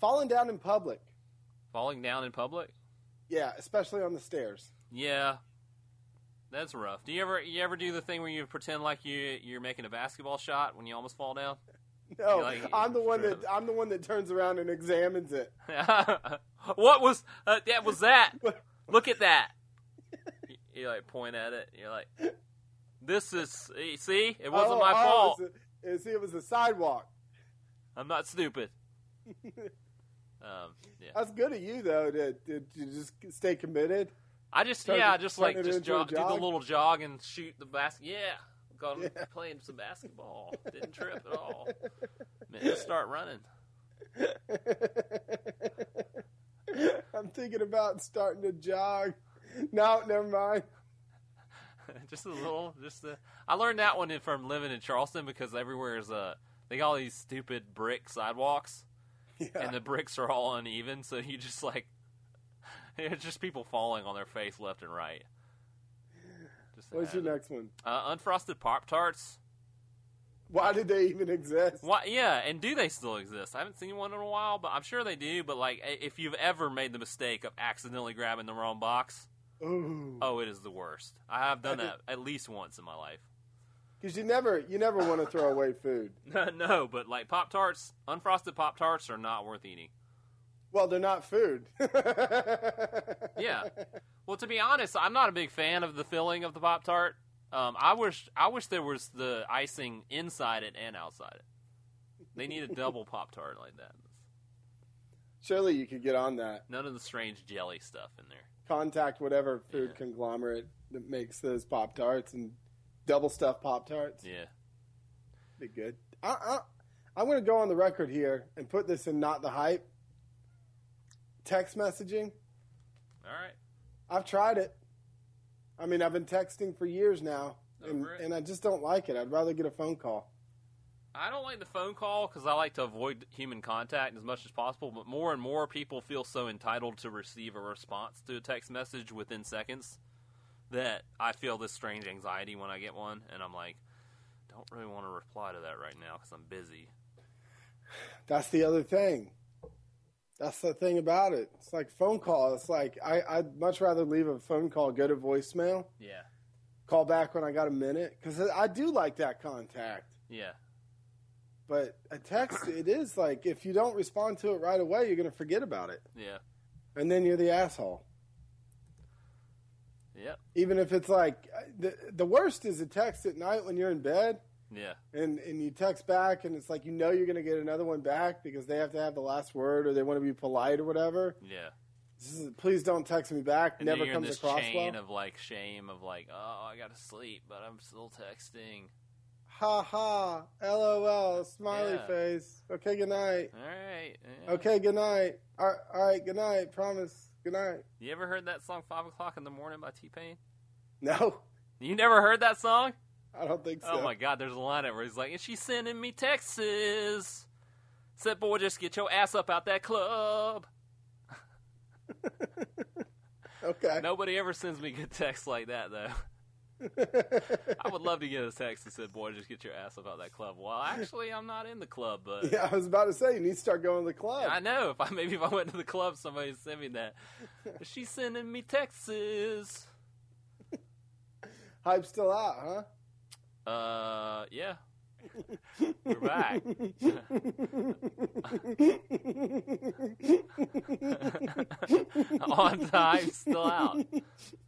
Falling down in public. Falling down in public. Yeah, especially on the stairs. Yeah, that's rough. Do you ever you ever do the thing where you pretend like you you're making a basketball shot when you almost fall down? No, like- I'm the one that I'm the one that turns around and examines it. what was uh, that? Was that? Look at that. You, you like point at it. You're like, this is see, it wasn't Oh, my oh, fault. It was a, see, it was a sidewalk. I'm not stupid. um, yeah. That's good of you though to, to, to just stay committed. I just Turn yeah, it- just like just jog, do the little jog and shoot the basket. Yeah, got Yeah. playing some basketball. Didn't trip at all. Man, just start running. I'm thinking about starting to jog. No, never mind. just a little, just a, I learned that one from living in Charleston because everywhere is uh they got all these stupid brick sidewalks Yeah. and the bricks are all uneven, so you just like it's just people falling on their face left and right. Just What's your next one? Uh, unfrosted Pop Tarts. Why did they even exist? Why? Yeah, and do they still exist? I haven't seen one in a while, but I'm sure they do. But like, if you've ever made the mistake of accidentally grabbing the wrong box, Ooh. oh, it is the worst. I have done that at least once in my life. Because you never, you never want to throw away food. no, but like Pop Tarts, unfrosted Pop Tarts are not worth eating. Well, they're not food. Yeah. Well, to be honest, I'm not a big fan of the filling of the Pop Tart. Um, I wish I wish there was the icing inside it and outside it. They need a double Pop Tart like that. Surely you could get on that. None of the strange jelly stuff in there. Contact whatever food Yeah. conglomerate that makes those Pop Tarts and double stuff Pop Tarts. Yeah. Be good. I, I, I'm going to go on the record here and put this in not the hype. Text messaging. All right. I've tried it. I mean, I've been texting for years now, and, and I just don't like it. I'd rather get a phone call. I don't like the phone call because I like to avoid human contact as much as possible. But more and more people feel so entitled to receive a response to a text message within seconds that I feel this strange anxiety when I get one, and I'm like, don't really want to reply to that right now because I'm busy. That's the other thing. That's the thing about it. It's like phone call. It's like I, I'd much rather leave a phone call, go to voicemail, Yeah. call back when I got a minute, because I do like that contact. Yeah. But a text, it is like if you don't respond to it right away, you're going to forget about it, Yeah. and then you're the asshole. Yep. Even if it's like the the worst is a text at night when you're in bed. Yeah. and and you text back and it's like you know you're going to get another one back because they have to have the last word or they want to be polite or whatever. Yeah. Is, please don't text me back. And Never then you're in comes across chain well. of like shame of like, oh, I got to sleep, but I'm still texting. ha ha, lol, smiley Yeah. face. Okay, good night. All right. yeah. Okay, good night. All right, all right, good night. Promise. Good night. You ever heard that song Five O'clock in the Morning by T Pain? No, You never heard that song? I don't think oh so. Oh my God! There's a line where he's like, "And she's sending me texts." Said, "Boy, just get your ass up out that club." Okay. Nobody ever sends me good texts like that, though. I would love to get a text that said, "Boy, just get your ass up out that club." Well, actually, I'm not in the club, but yeah, I was about to say you need to start going to the club. I know if I maybe if I went to the club, somebody would send me that. She's sending me texts. Hype's still out, huh? Uh, yeah. We're back. On time, still out.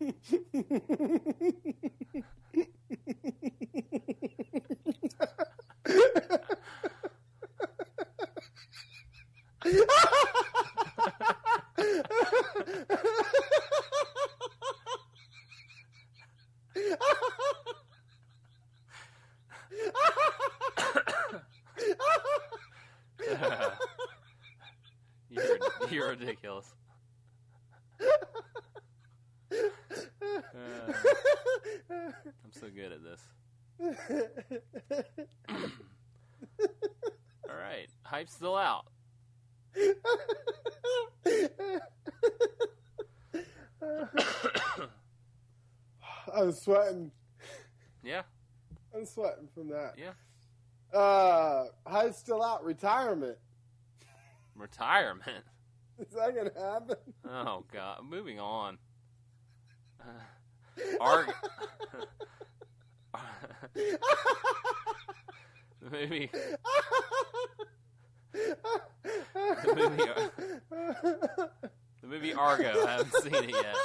you're, you're ridiculous. Uh, I'm so good at this. All right, hype's still out. I'm sweating. Yeah, I'm sweating from that. yeah. Uh, hype's still out. Retirement. Retirement. Is that gonna happen? Oh God. Moving on. Uh, Arg. the movie. The movie, the movie Argo. I haven't seen it yet.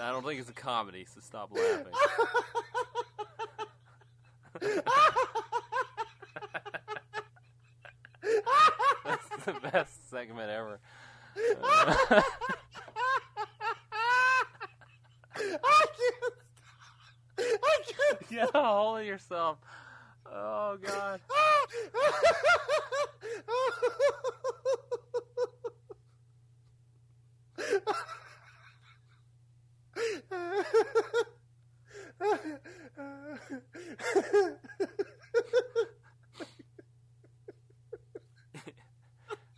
I don't think it's a comedy, so stop laughing. That's the best segment ever. Uh, I can't. I can't. get a hold of yourself. Oh God.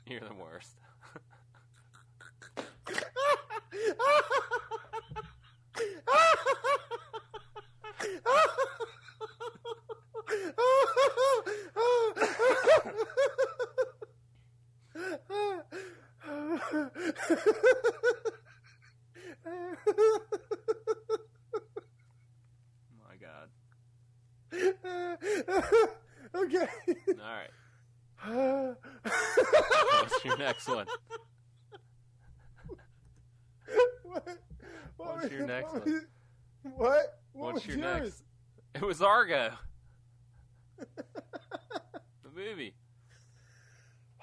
You're the worst. My God. okay. All right. What's your next one? what? What What's was- your next what one? What? What What's was your yours? next? It was Argo. the movie.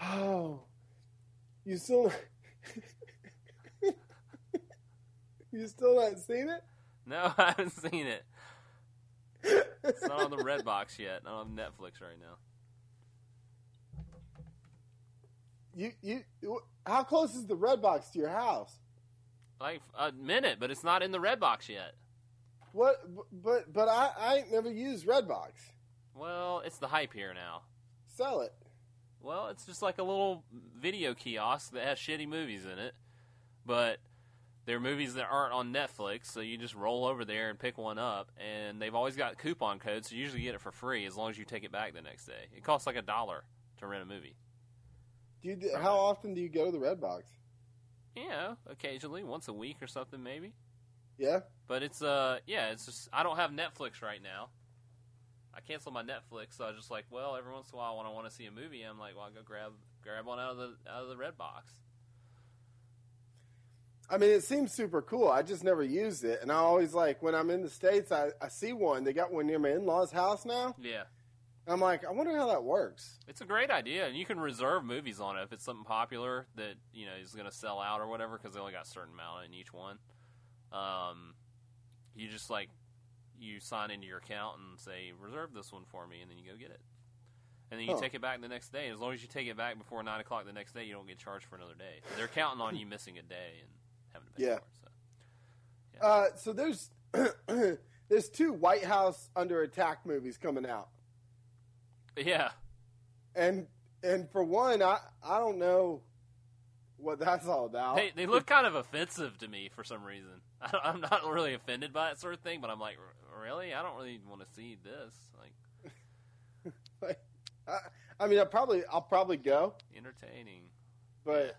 Oh, you still you still not seen it? No, I haven't seen it. It's not on the Redbox yet. I don't on Netflix right now. You you how close is the Redbox to your house? Like a minute, but it's not in the Redbox yet. What? But but I I ain't never used Redbox. Well, it's the hype here now. Sell it. Well, it's just like a little video kiosk that has shitty movies in it, but they're movies that aren't on Netflix, so you just roll over there and pick one up, and they've always got coupon codes, so you usually get it for free as long as you take it back the next day. It costs like a dollar to rent a movie. Do you how often do you go to the Redbox? You know, occasionally, once a week or something, maybe. Yeah. But it's uh, yeah, it's just I don't have Netflix right now. I canceled my Netflix, so I was just like, well, every once in a while when I want to see a movie, I'm like, well, I'll go grab grab one out of the out of the Redbox. I mean, it seems super cool. I just never used it, and I always like when I'm in the states, I, I see one. They got one near my in-laws' house now. Yeah. I'm like, I wonder how that works. It's a great idea, and you can reserve movies on it if it's something popular that you know is going to sell out or whatever, because they only got a certain amount in each one. Um, you just like you sign into your account and say reserve this one for me, and then you go get it, and then you Huh. take it back the next day. As long as you take it back before nine o'clock the next day, you don't get charged for another day. They're counting on you missing a day and having to pay Yeah. for it. So. Uh, so there's there's two White House under attack movies coming out, Yeah, and and for one, I I don't know what that's all about. they they look kind of offensive to me for some reason. I, I'm not really offended by that sort of thing, but I'm like, really, I don't really want to see this. Like, I, I mean, I probably I'll probably go, entertaining. but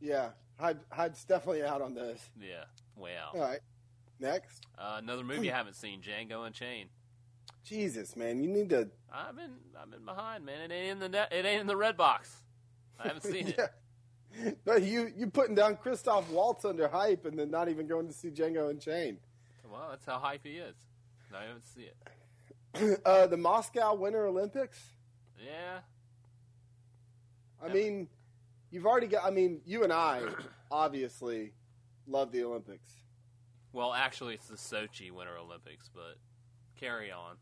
yeah, Hyde, Hyde's definitely out on this. Yeah, way out. All right, next. Uh, another movie I haven't seen, Django Unchained. Jesus, man, you need to. I've been I've been behind, man. It ain't in the net, it ain't in the Redbox. I haven't seen it. Yeah. But you you putting down Christoph Waltz under hype, and then not even going to see Django Unchained. Well, that's how hype he is. I haven't seen it. uh, the Moscow Winter Olympics. Yeah, I Yeah. mean, you've already got. I mean, you and I obviously love the Olympics. well, actually, it's the Sochi Winter Olympics, but carry on.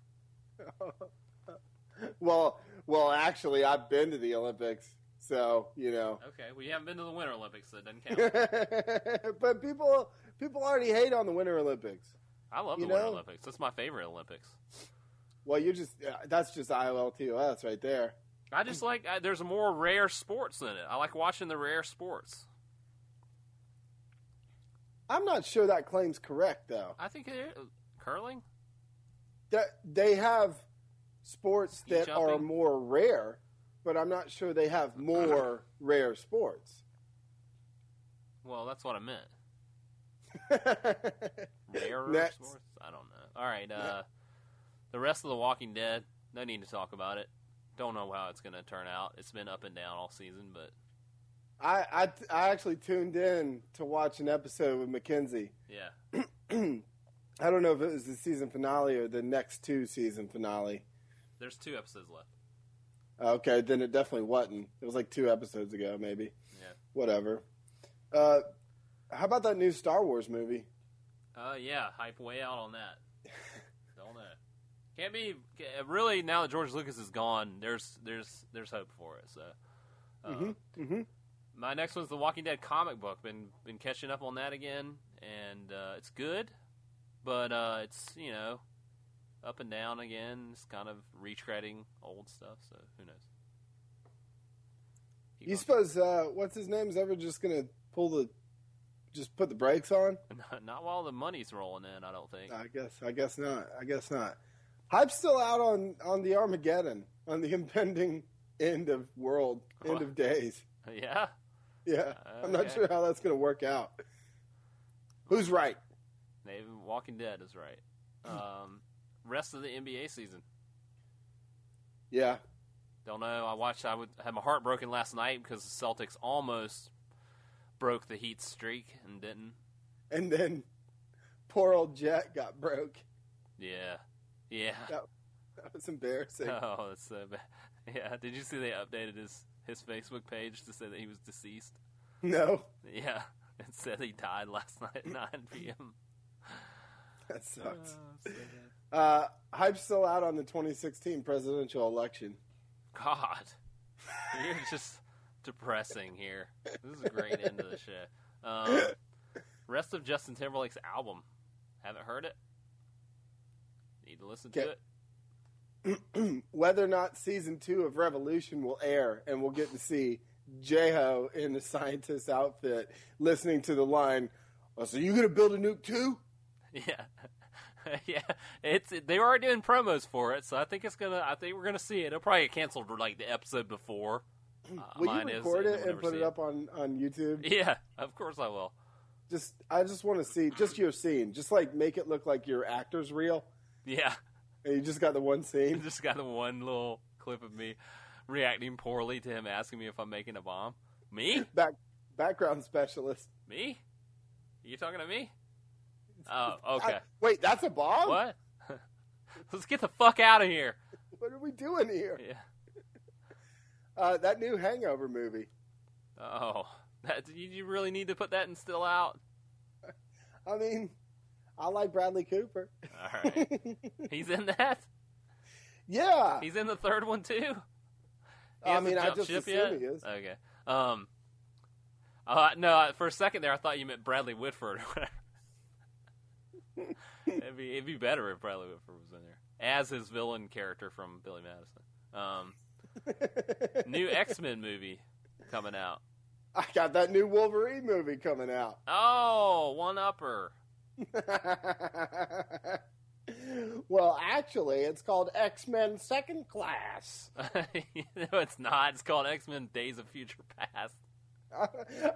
well, well, actually, I've been to the Olympics, so you know. Okay, we haven't been to the Winter Olympics, so it doesn't count. but people people already hate on the Winter Olympics. I love the You Winter? Olympics. That's my favorite Olympics. Well, you're just uh, that's just IOLTOS right there. I just like I, there's more rare sports in it. I like watching the rare sports. I'm not sure that claim's correct though. I think it, curling. That they have sports that are more rare, but I'm not sure they have more rare sports. Well, that's what I meant. Rarer Next. sports? I don't know. All right, uh, the rest of the Walking Dead. No need to talk about it. Don't know how it's going to turn out. It's been up and down all season, but I, I I actually tuned in to watch an episode with Mackenzie. yeah, I don't know if it was the season finale or the next two season finale. there's two episodes left. Okay, then it definitely wasn't. It was like two episodes ago, maybe. Yeah. Whatever. Uh, how about that new Star Wars movie? Uh, yeah, hype way out on that. don't know. Can't be really now that George Lucas is gone. There's there's there's hope for it. So, uh, Mm-hmm. Mm-hmm. my next one's the Walking Dead comic book. Been been catching up on that again, and uh, it's good, but uh, it's you know up and down again. It's kind of retreading old stuff. So who knows? Keep You going. suppose uh, what's his name's ever just gonna pull the just put the brakes on? Not, not while the money's rolling in. I don't think. I guess. I guess not. I guess not. Hype's still out on on the Armageddon, on the impending end of world, end What? of days. Yeah. Yeah, I'm not Okay. sure how that's going to work out. Who's right? Maybe Walking Dead is right. Um, rest of the NBA season. Yeah, Don't know. I watched. I would had my heart broken last night because the Celtics almost broke the Heat streak and didn't. and then poor old Jet got broke. Yeah. Yeah. That was embarrassing. Oh, that's so bad. Yeah. Did you see they updated his his Facebook page to say that he was deceased? No, Yeah. It said he died last night at 9 p.m. that sucks. Oh, so. Uh, Hype's still out on the 2016 presidential election. God, you're just depressing here. This is a great end of the show. Um, rest of Justin Timberlake's album. Haven't heard it. Need to listen to it. Whether or not season two of Revolution will air, and we'll get to see J-Ho in the scientist outfit listening to the line, oh, so you going to build a nuke too? Yeah, yeah. It's they were doing promos for it, so I think it's gonna. I think we're gonna see it. It'll probably get canceled like the episode before. Uh, Will you is, record and it and put see it up on, on YouTube? Yeah, of course I will. Just I just want to see just your scene. Just like make it look like your actor's real, Yeah, and you just got the one scene. just got the one little clip of me reacting poorly to him asking me if I'm making a bomb. Me? Back background specialist. Me? Are you talking to me? Oh, okay. I- wait, that's a bomb. What? Let's get the fuck out of here. What are we doing here? Yeah. Uh, that new Hangover movie. Oh, that, you, you really need to put that in still out. I mean, I like Bradley Cooper. All right. He's in that. yeah, He's in the third one too. He I mean, I just assume yet? he is. Okay. Um. Uh, no, for a second there, I thought you meant Bradley Whitford. or whatever. it'd be it'd be better if Bradley Whitford was in there as his villain character from Billy Madison. Um, new X Men movie coming out. I got that new Wolverine movie coming out. Oh, one upper. well, actually, it's called X Men Second Class. no, it's not. It's called X Men: Days of Future Past.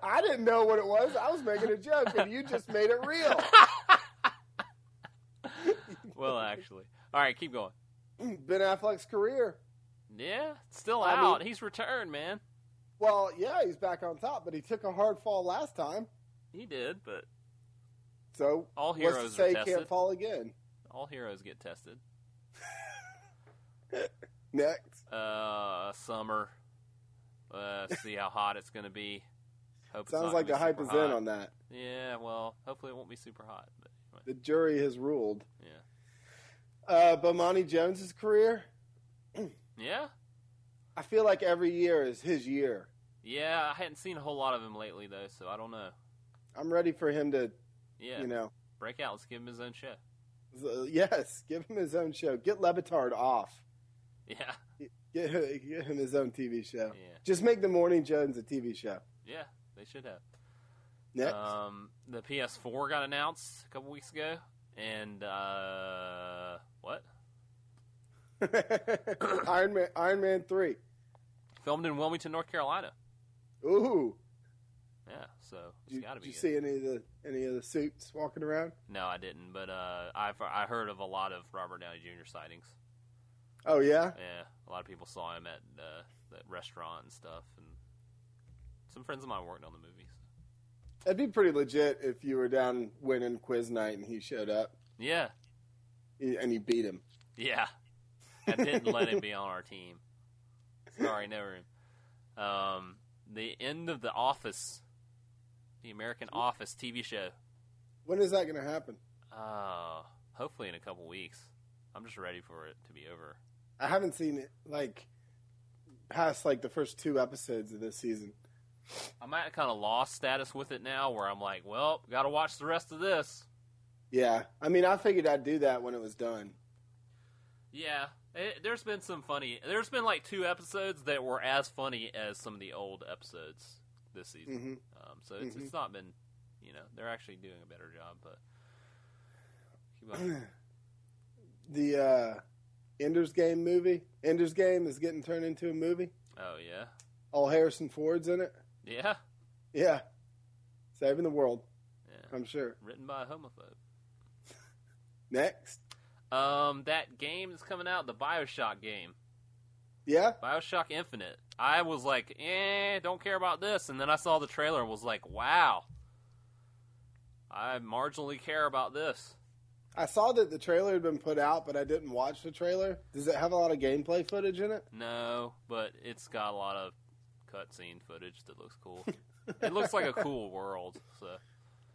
I didn't know what it was. I was making a joke, and you just made it real. Well, actually, all right, keep going. Ben Affleck's career. Yeah, still I out. mean- He's returned, man. Well, yeah, he's back on top, but he took a hard fall last time. He did, but So all to heroes say can't fall again? All heroes get tested. Next. Uh, summer. Uh, see how hot it's gonna be. Hope it's Sounds like the hype is in on that. Yeah, well, hopefully it won't be super hot. But anyway, The jury has ruled. yeah, Uh, Bomani Jones's career. yeah, I feel like every year is his year. yeah. I hadn't seen a whole lot of him lately though, so I don't know. I'm ready for him to, Yeah, you know, break out. Let's give him his own show. yes, give him his own show. Get Le Batard off. Yeah, Get, get him his own TV show. yeah, Just make the Morning Jones a TV show. yeah. They should have. Next. Um, the PS4 got announced a couple weeks ago, and uh, what? Iron Man. Iron Man three. Filmed in Wilmington, North Carolina. Ooh. Yeah, so it's got to did you good. see any of the any of the suits walking around? No, I didn't, but uh, I've I heard of a lot of Robert Downey Jr. sightings. Oh yeah. Yeah, a lot of people saw him at uh, that restaurant and stuff, and some friends of mine worked on the movies. That'd be pretty legit if you were down winning quiz night and he showed up Yeah, and you beat him. yeah. I didn't let him be on our team. Sorry, never. Um, the end of the Office, the American Office TV show. When is that going to happen? Uh, hopefully in a couple weeks. I'm just ready for it to be over. I haven't seen it like past like the first two episodes of this season. I'm at kind of lost status with it now, where I'm like, well, got to watch the rest of this. Yeah, I mean, I figured I'd do that when it was done. Yeah, it, there's been some funny. There's been like two episodes that were as funny as some of the old episodes this season. hmm Um, so it's, Mhm. it's not been You know, they're actually doing a better job. But the uh, Ender's Game movie. Ender's Game is getting turned into a movie. oh yeah, All Harrison Ford's in it. Yeah, Yeah, saving the world. yeah. I'm sure. Written by a homophobe. Next. Um, that game that's coming out, the Bioshock game, Yeah. Bioshock Infinite. I was like, eh, don't care about this, and then I saw the trailer and was like, wow, I marginally care about this. I saw that the trailer had been put out, but I didn't watch the trailer. Does it have a lot of gameplay footage in it? No, but it's got a lot of cutscene footage that looks cool. it looks like a cool world. So,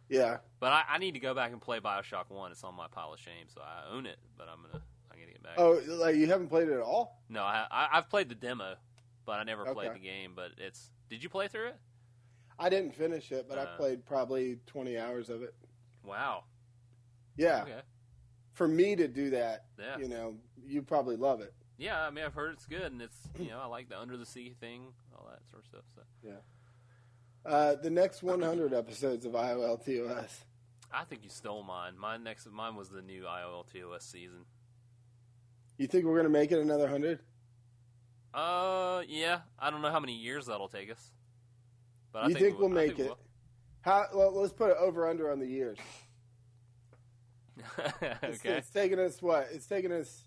Yeah. but I, I need to go back and play Bioshock One. It's on my pile of shame, so I own it. But I'm gonna I'm gonna get back. Oh, like you haven't played it at all? No, I, I I've played the demo, but I never played the game. But it's did you play through it? I didn't finish it, but I Uh. played probably 20 hours of it. Wow. Yeah. Okay. For me to do that, Yeah. you know, you probably love it. Yeah. I mean, I've heard it's good, and it's you know I like the under the sea thing, all that sort of stuff. So Uh, the next 100 episodes of IOLTOS. I think you stole mine. Mine next mine was the new IOLTOS season. You think we're going to make it another 100? Uh, yeah. I don't know how many years that'll take us. But I you think, think, we- we'll make think it? How, well, let's put it over under on the years. we'll. It's, okay. it's taken us what? It's taken us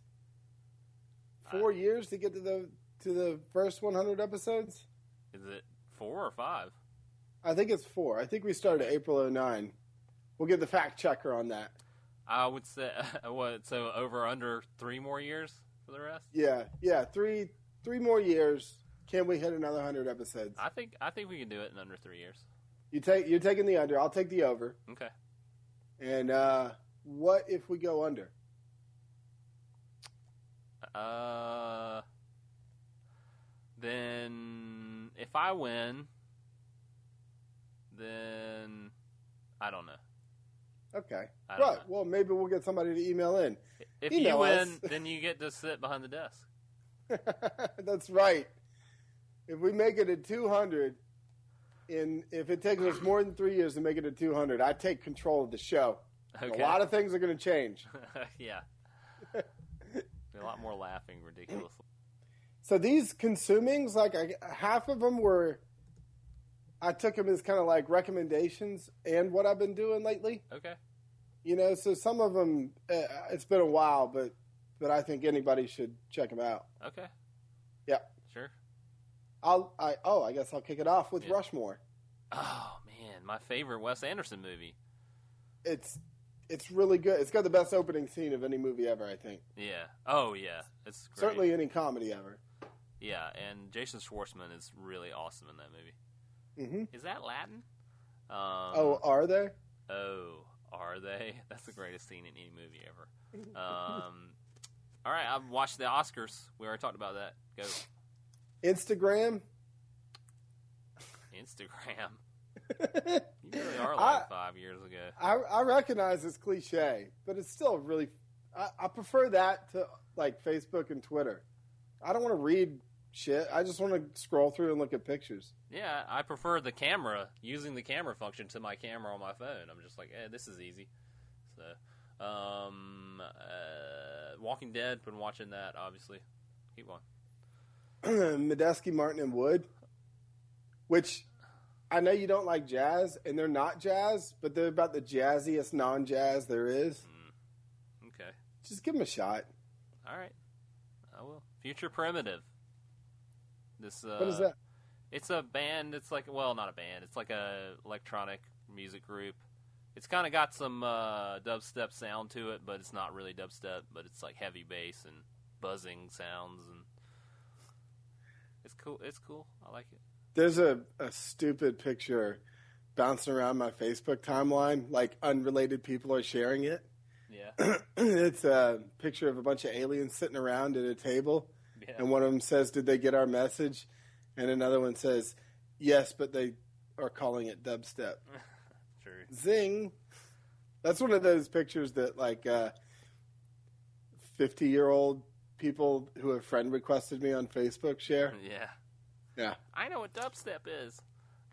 four years to get to the to the first 100 episodes. Is it four or five? I think it's four. I think we started April 09. We'll get the fact checker on that. I would say what? So over under three more years for the rest. Yeah, yeah, three three more years. Can we hit another 100 episodes? I think I think we can do it in under three years. You take you're taking the under. I'll take the over. Okay. And uh, what if we go under? Uh, then if I win, then I don't know. Okay. Right. know. Well, maybe we'll get somebody to email in. If Email you win, us. then you get to sit behind the desk. That's right. If we make it to 200, in if it takes us more than three years to make it to 200, I take control of the show. Okay. A lot of things are going to change. yeah. A lot more laughing, ridiculously. So these consumings, like I, half of them were, I took them as kind of like recommendations and what I've been doing lately. Okay. You know, so some of them, uh, it's been a while, but but I think anybody should check them out. Okay. Yeah. Sure. I'll I oh I guess I'll kick it off with Yeah. Rushmore. Oh man, my favorite Wes Anderson movie. It's it's really good. It's got the best opening scene of any movie ever. I think Yeah. Oh yeah, it's great. certainly any comedy ever. Yeah, and Jason Schwartzman is really awesome in that movie. hmm Is that Latin? Um, oh, are they? Oh, are they? That's the greatest scene in any movie ever. Um, all right, I've watched the Oscars. We already talked about that. Go Instagram. Instagram. You really are like I, five years ago. I I recognize it's cliche, but it's still really. I, I prefer that to like Facebook and Twitter. I don't want to read shit. I just want to scroll through and look at pictures. Yeah, I prefer the camera using the camera function to my camera on my phone. I'm just like, eh, this is easy. So, um, uh, Walking Dead. Been watching that, obviously. Keep going. Medeski, Martin, and Wood, which I know you don't like jazz, and they're not jazz, but they're about the jazziest non-jazz there is. Okay. Just give them a shot. All right. I will. Future Primitive. This uh, What is that? It's a band. It's like well, not a band. It's like a electronic music group. It's kind of got some uh, dubstep sound to it, but it's not really dubstep. But it's like heavy bass and buzzing sounds, and it's cool. It's cool. I like it. There's a, a stupid picture bouncing around my Facebook timeline. Like unrelated people are sharing it. Yeah, it's a picture of a bunch of aliens sitting around at a table, yeah. and one of them says, "Did they get our message?" And another one says, "Yes, but they are calling it dubstep." True. Zing. That's one of those pictures that like uh, fifty year old people who have friend requested me on Facebook share. Yeah. Yeah. I know what dubstep is.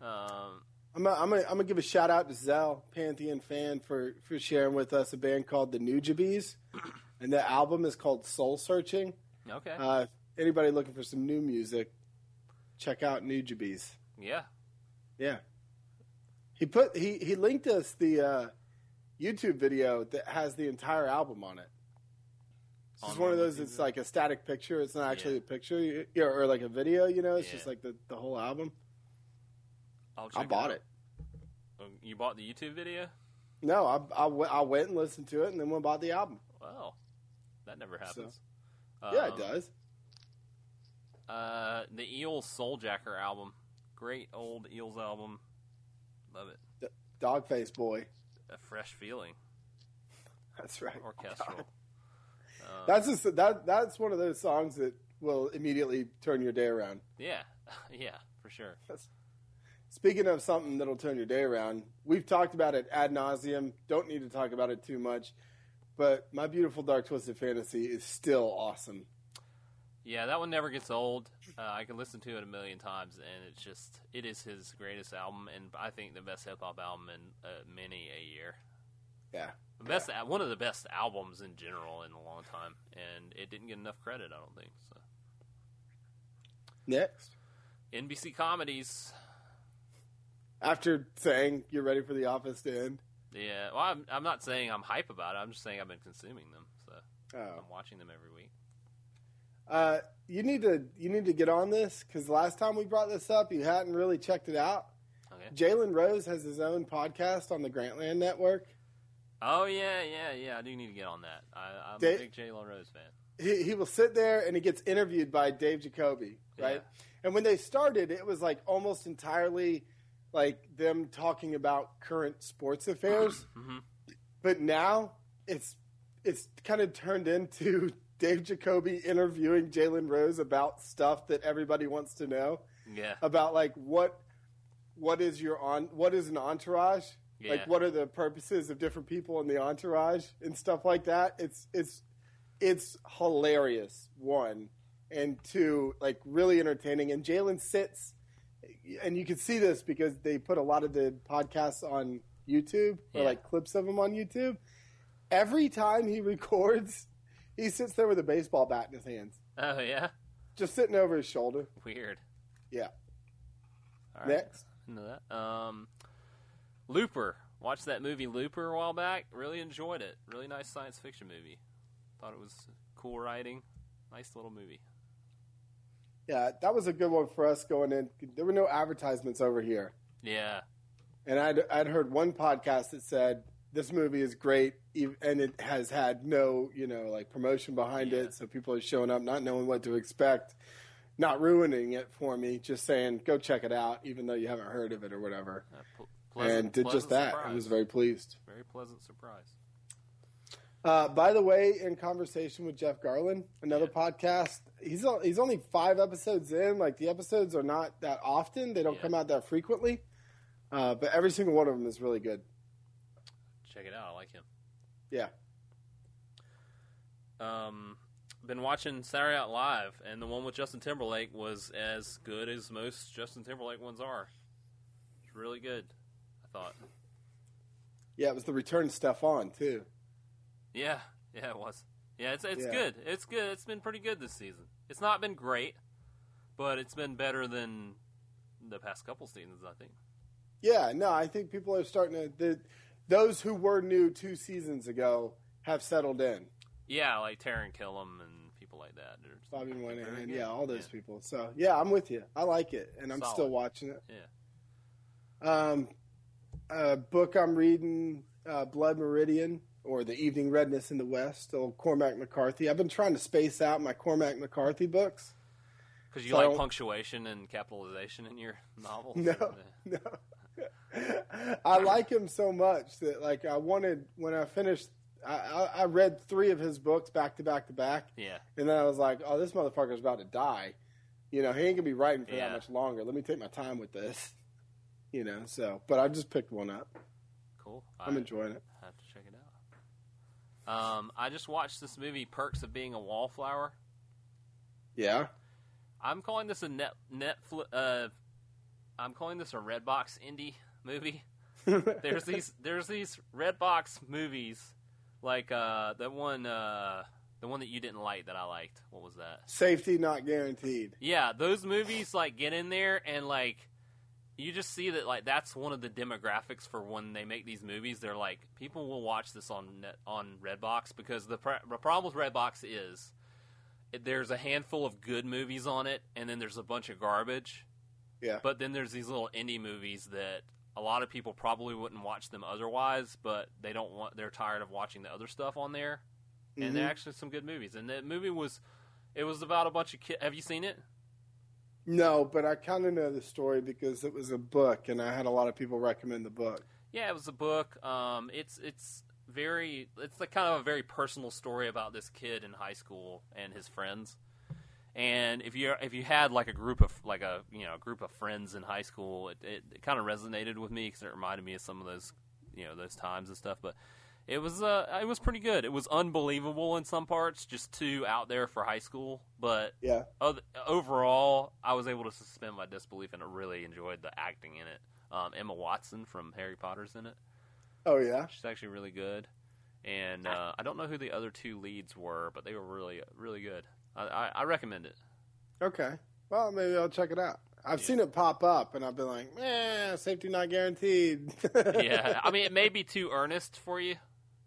Um, I'm gonna, I'm gonna, I'm gonna give a shout out to Zell, Pantheon fan, for for sharing with us a band called the Nujabes, and the album is called Soul Searching. Okay. Uh, anybody looking for some new music, check out Nujabes. yeah. Yeah, he put he he linked us the uh, YouTube video that has the entire album on it. It's just one of those. It's like a static picture. It's not actually Yeah. a picture, you- or, like a video. You know, it's Yeah. just like the, the whole album. I bought out. it. Oh, You bought the YouTube video? No, I, I, w- I went and listened to it, and then went and bought the album. Wow, that never happens. yeah, it Um, does. Uh, the Eels Souljacker album, great old Eels album. Love it. Dogface boy. A fresh feeling, That's right. orchestral. Um, That's just that. That's one of those songs that will immediately turn your day around. yeah, yeah, for sure. Speaking of something that'll turn your day around, we've talked about it ad nauseum. Don't need to talk about it too much, but my beautiful dark twisted fantasy is still awesome. Yeah, that one never gets old. Uh, I can listen to it a million times, and it's just it is his greatest album, and I think the best hip hop album in uh, many a year. Yeah, The best, one of the best albums in general in a long time, and it didn't get enough credit. I don't think so. next. NBC comedies. After saying you're ready for the office to end, Yeah, well, I'm, I'm not saying I'm hype about it. I'm just saying I've been consuming them, so oh. I'm watching them every week. uh, you need to you need to get on this because last time we brought this up, you hadn't really checked it out. Okay. Jalen Rose has his own podcast on the Grantland Network. Oh yeah, yeah, yeah. I do need to get on that. I, I'm Da- a big Jalen Rose fan. he, he will sit there and he gets interviewed by Dave Jacoby, right? And when they started, it was like almost entirely like them talking about current sports affairs. hmm but now it's it's kind of turned into Dave Jacoby interviewing Jalen Rose about stuff that everybody wants to know Yeah, about, like what what is your on what is an entourage. Yeah. Like, what are the purposes of different people in the entourage and stuff like that? It's it's it's hilarious. One and two, like really entertaining. And Jalen sits, and you can see this because they put a lot of the podcasts on YouTube or Yeah. like clips of them on YouTube. Every time he records, he sits there with a baseball bat in his hands, Oh yeah, just sitting over his shoulder. weird. Yeah. All right. Next, Into that. Um, Looper. Watched that movie Looper a while back. Really enjoyed it. Really nice science fiction movie. Thought it was cool writing. Nice little movie. yeah, that was a good one for us going in. There were no advertisements over here. Yeah. And I'd, I'd heard one podcast that said this movie is great, and it has had no, you know, like promotion behind Yeah. it. So people are showing up not knowing what to expect, not ruining it for me, just saying go check it out, even though you haven't heard of it or whatever. Uh, pleasant- and did just that. surprise. I was very pleased. very pleasant surprise. Uh, by the way, in conversation with Jeff Garlin, another podcast, he's he's only five episodes in. Like the episodes are not that often; they don't Yeah. come out that frequently. Uh, but every single one of them is really good. Check it out. I like him. Yeah. Um, been watching Saturday Night Live, and the one with Justin Timberlake was as good as most Justin Timberlake ones are. It's really good. Thought. Yeah, it was the return stuff on too. Yeah, yeah, it was. Yeah, it's it's Yeah. good. It's good. It's been pretty good this season. It's not been great, but it's been better than the past couple seasons. I think. Yeah, no, I think people are starting to. The, those who were new two seasons ago have settled in. Yeah, like Taran Killam and people like that. Bobby Moynihan, yeah, all those people. So yeah, I'm with you. I like it, and I'm Solid. still watching it. Yeah. Um, a book I'm reading, uh, Blood Meridian, or The Evening Redness in the West, old Cormac McCarthy. I've been trying to space out my Cormac McCarthy books. Because you So like punctuation and capitalization in your novels. No, no. I like him so much that like I wanted when I finished. I, I, I read three of his books back to back to back, Yeah. and then I was like, "Oh, this motherfucker's about to die." You know, he ain't gonna be writing for Yeah. that much longer. Let me take my time with this. You know, so but I just picked one up. Cool. I'm I enjoying it. I have to check it out. Um, I just watched this movie, Perks of Being a Wallflower. Yeah, I'm calling this a net Netflix. Uh, I'm calling this a Redbox indie movie. There's these there's these Redbox movies, like uh, that one uh, the one that you didn't like that I liked. What was that? Safety not guaranteed. Yeah, those movies like get in there and like you just see that like that's one of the demographics for when they make these movies. They're like people will watch this on net, on Redbox because the pr- the problem with Redbox is there's a handful of good movies on it and then there's a bunch of garbage. Yeah. But then there's these little indie movies that a lot of people probably wouldn't watch them otherwise, but they don't want they're tired of watching the other stuff on there. And Mhm. they're actually some good movies. And that movie was it was about a bunch of kids. Have you seen it? No, but I kind of know the story because it was a book, and I had a lot of people recommend the book. Yeah, it was a book. Um, it's it's very it's like kind of a very personal story about this kid in high school and his friends. And if you if you had like a group of like a you know a group of friends in high school, it, it, it kind of resonated with me because it reminded me of some of those you know those times and stuff. But it was uh it was pretty good. It was unbelievable in some parts, just too out there for high school. But Yeah. oth- overall, I was able to suspend my disbelief and I really enjoyed the acting in it. Um, Emma Watson from Harry Potter's in it. Oh yeah. She's actually really good. And uh, I don't know who the other two leads were, but they were really, really good. I, I, I recommend it. Okay. Well, maybe I'll check it out. I've seen it pop up, and I've been like, "Eh, safety not guaranteed." Yeah, I mean, it may be too earnest for you.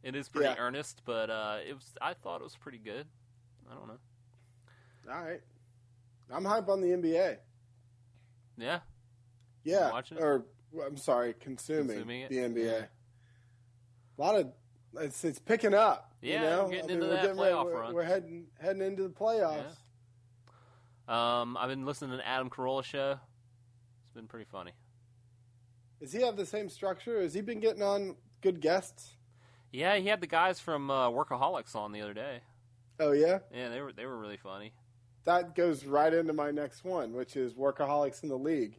It is pretty Yeah. earnest, but uh, it was. I thought it was pretty good. I don't know. All right. I'm hype on the NBA. Yeah, Yeah. watching it? Or I'm sorry, consuming, Consuming the NBA. Yeah. A lot of it's it's picking up. Yeah, you know? we're getting I mean, into we're that getting playoff we're, run. We're heading heading into the playoffs. Um, I've been listening to the Adam Carolla show. It's been pretty funny. Does he have the same structure? Has he been getting on good guests? Yeah, he had the guys from uh, Workaholics on the other day. Oh yeah, Yeah, they were they were really funny. that goes right into my next one, which is workaholics in the league.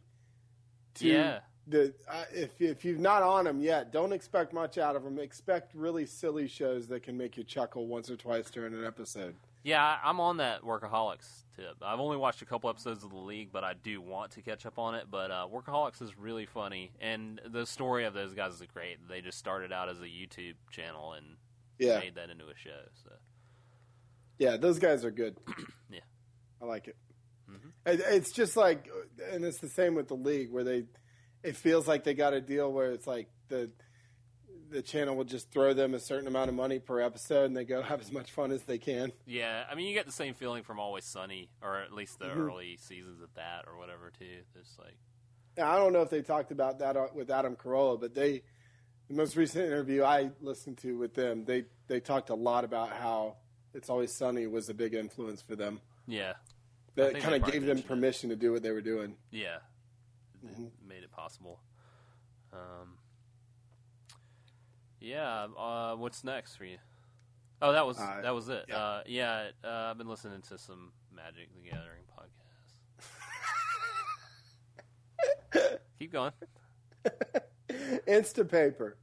To Yeah, the uh, if if you've not on them yet, don't expect much out of them. Expect really silly shows that can make you chuckle once or twice during an episode. yeah, I'm on that Workaholics tip. I've only watched a couple episodes of the league, but I do want to catch up on it. But uh, Workaholics is really funny, and the story of those guys is great. They just started out as a YouTube channel and Yeah, made that into a show. So yeah, those guys are good. Yeah. I like it. Mhm. It- It's just like, and it's the same with the league where they, it feels like they got a deal where it's like the, the channel will just throw them a certain amount of money per episode, and they go have as much fun as they can. yeah, I mean, you get the same feeling from Always Sunny, or at least the Mhm. early seasons of that, or whatever. Too. It's like Now, I don't know if they talked about that uh, with Adam Carolla, but they, the most recent interview I listened to with them, they they talked a lot about how It's Always Sunny was a big influence for them. yeah, That kind of gave them mentioned it. permission to do what they were doing. yeah, It Mhm. made it possible. Um, yeah. Uh, what's next for you? Oh, that was Uh, that was it. yeah. Uh, yeah, uh, I've been listening to some Magic the Gathering podcasts. Keep going. Instapaper.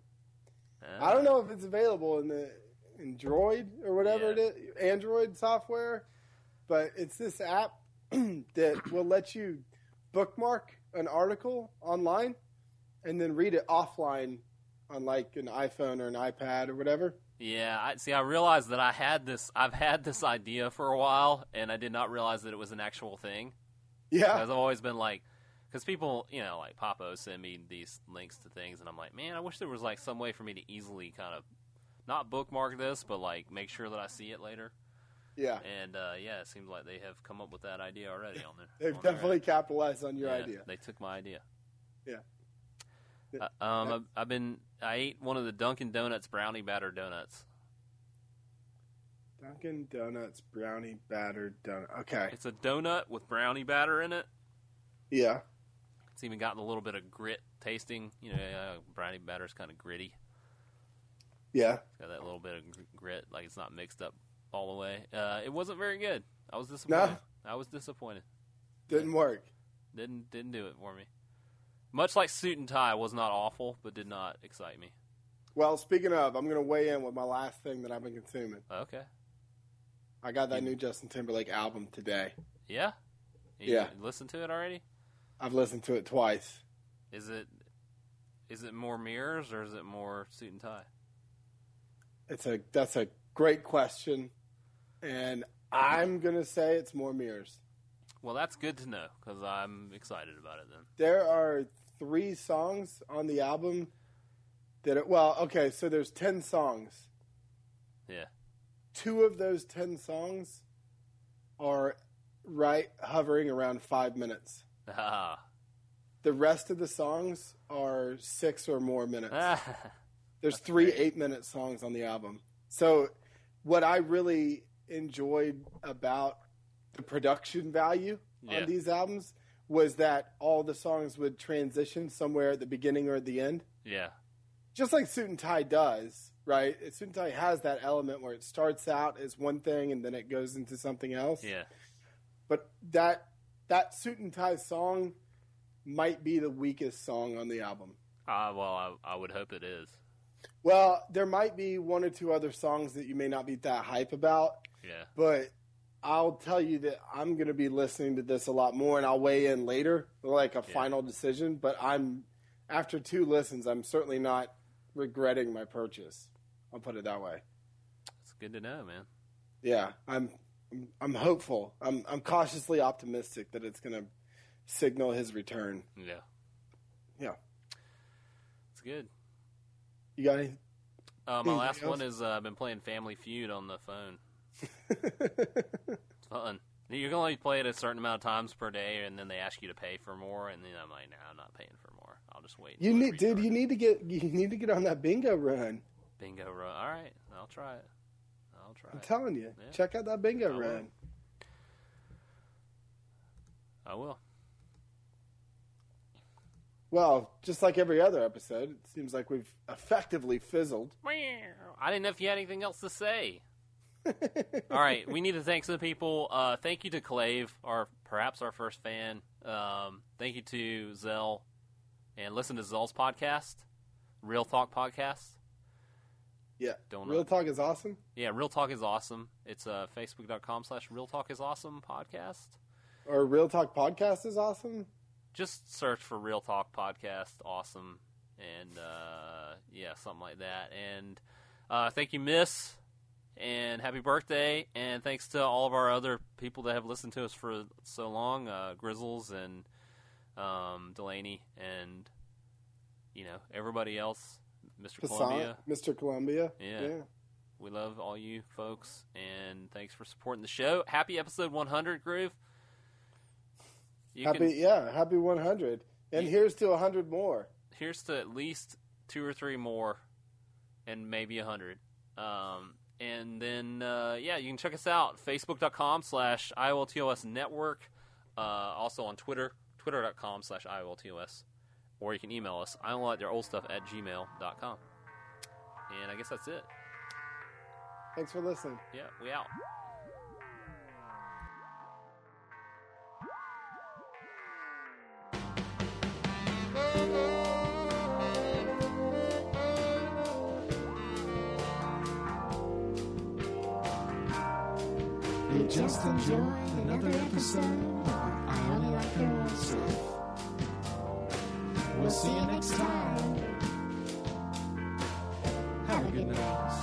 Uh, I don't know if it's available in the Android or whatever Yeah. it is, Android software, but it's this app that will let you bookmark an article online and then read it offline on like an iPhone or an iPad or whatever. Yeah, I see. I realized that I had this. I've had this idea for a while, and I did not realize that it was an actual thing. Yeah, I've always been like, because people, you know, like Papo send me these links to things, and I'm like, man, I wish there was like some way for me to easily kind of not bookmark this, but like make sure that I see it later. yeah. And uh, yeah, it seems like they have come up with that idea already on there. They've on definitely capitalized on your Yeah, idea. They took my idea. Yeah. Uh, um, I've, I've been. I ate one of the Dunkin' Donuts brownie batter donuts. Dunkin' Donuts brownie batter donut. Okay. It's a donut with brownie batter in it. Yeah. It's even gotten a little bit of grit tasting. You know, uh, brownie is kind of gritty. Yeah. It's got that little bit of grit, like it's not mixed up all the way. Uh, it wasn't very good. I was disappointed. I was disappointed. Didn't work. Didn't didn't do it for me. Much like suit and tie was not awful, but did not excite me. Well, speaking of, I'm going to weigh in with my last thing that I've been consuming. Okay. I got that new Justin Timberlake album today. Yeah. You Yeah. Listen to it already. I've listened to it twice. Is it? Is it more mirrors or is it more suit and tie? It's a that's a great question, and I'm gonna say it's more mirrors. Well, that's good to know because I'm excited about it. Then There are three songs on the album that are, well, okay, so there's ten songs. Yeah. Two of those ten songs are right hovering around five minutes. Ah. The rest of the songs are six or more minutes. Ah. There's three eight minute songs on the album. So, what I really enjoyed about the production value Yeah. on these albums was that all the songs would transition somewhere at the beginning or at the end, yeah. just like Suit and Tie does, right? Suit and Tie has that element where it starts out as one thing and then it goes into something else. Yeah. But that that Suit and Tie song might be the weakest song on the album. Uh, well, I, I would hope it is. Well, there might be one or two other songs that you may not be that hype about, Yeah. but I'll tell you that I'm going to be listening to this a lot more, and I'll weigh in later, like a Yeah. final decision. But I'm after two listens, I'm certainly not regretting my purchase. I'll put it that way. It's good to know, man. Yeah, I'm I'm, hopeful. I'm I'm cautiously optimistic that it's going to signal his return. Yeah. Yeah. It's good. You got any? Uh, my last one else? is uh, I've been playing Family Feud on the phone. It's fun. You can only play it a certain amount of times per day, and then they ask you to pay for more, and then I'm like, nah, I'm not paying for more. I'll just wait. you need, dude. You need to get you need to get on that bingo run. bingo run. All right, I'll try it. I'll try I'm it. telling you, Yeah. check out that bingo I will. run. I will. Well, just like every other episode, it seems like we've effectively fizzled. I didn't know if you had anything else to say. All right, we need to thank some people. Uh, thank you to Clave, our perhaps our first fan. Um, thank you to Zell, and listen to Zell's podcast, Real Talk podcast. Yeah, Don't real know. talk is awesome. Yeah, Real Talk is awesome. It's uh, facebook.com slash Real Talk is awesome podcast. Or real talk podcast is awesome. Just search for Real Talk podcast, awesome, and uh, yeah, something like that. And uh, thank you, Miss, and happy birthday. And thanks to all of our other people that have listened to us for so long, uh, Grizzles and um, Delaney, and you know everybody else, Mr. Columbia. Mr. Columbia. Yeah. We love all you folks, and thanks for supporting the show. Happy episode 100, Groove. You Happy, can, yeah, happy 100. And Yeah. here's to 100 more. here's to at least two or three more, and maybe a hundred. Um, and then, uh, yeah, you can check us out facebook.com slash IOLTOS network. Uh, also on Twitter, twitter.com slash IOLTOS. Or you can email us, I don't like their old stuff at gmail.com. And I guess that's it. Thanks for listening. Yeah, we out. Just enjoyed another episode of I Only Like Old Stuff. We'll see you next time. Have a good night.